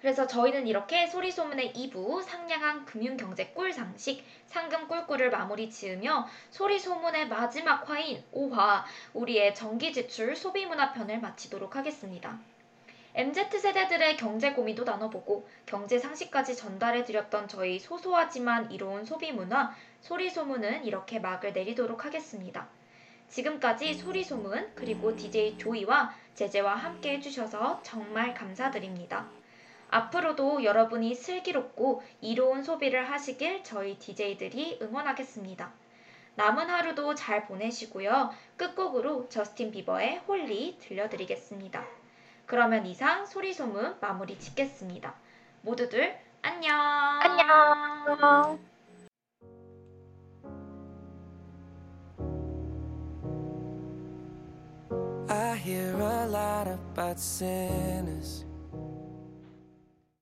그래서 저희는 이렇게 소리소문의 2부 상냥한 금융경제 꿀상식 상금 꿀꿀을 마무리 지으며 소리소문의 마지막 화인 5화 우리의 전기지출 소비문화편을 마치도록 하겠습니다. MZ세대들의 경제 고민도 나눠보고 경제 상식까지 전달해드렸던 저희 소소하지만 이로운 소비문화 소리소문은 이렇게 막을 내리도록 하겠습니다. 지금까지 소리소문 그리고 DJ 조이와 제재와 함께 해주셔서 정말 감사드립니다. 앞으로도 여러분이 슬기롭고 이로운 소비를 하시길 저희 DJ들이 응원하겠습니다. 남은 하루도 잘 보내시고요. 끝곡으로 저스틴 비버의 Holy 들려드리겠습니다. 그러면 이상 소리소문 마무리 짓겠습니다. 모두들 안녕! 안녕! Hear a lot about sinners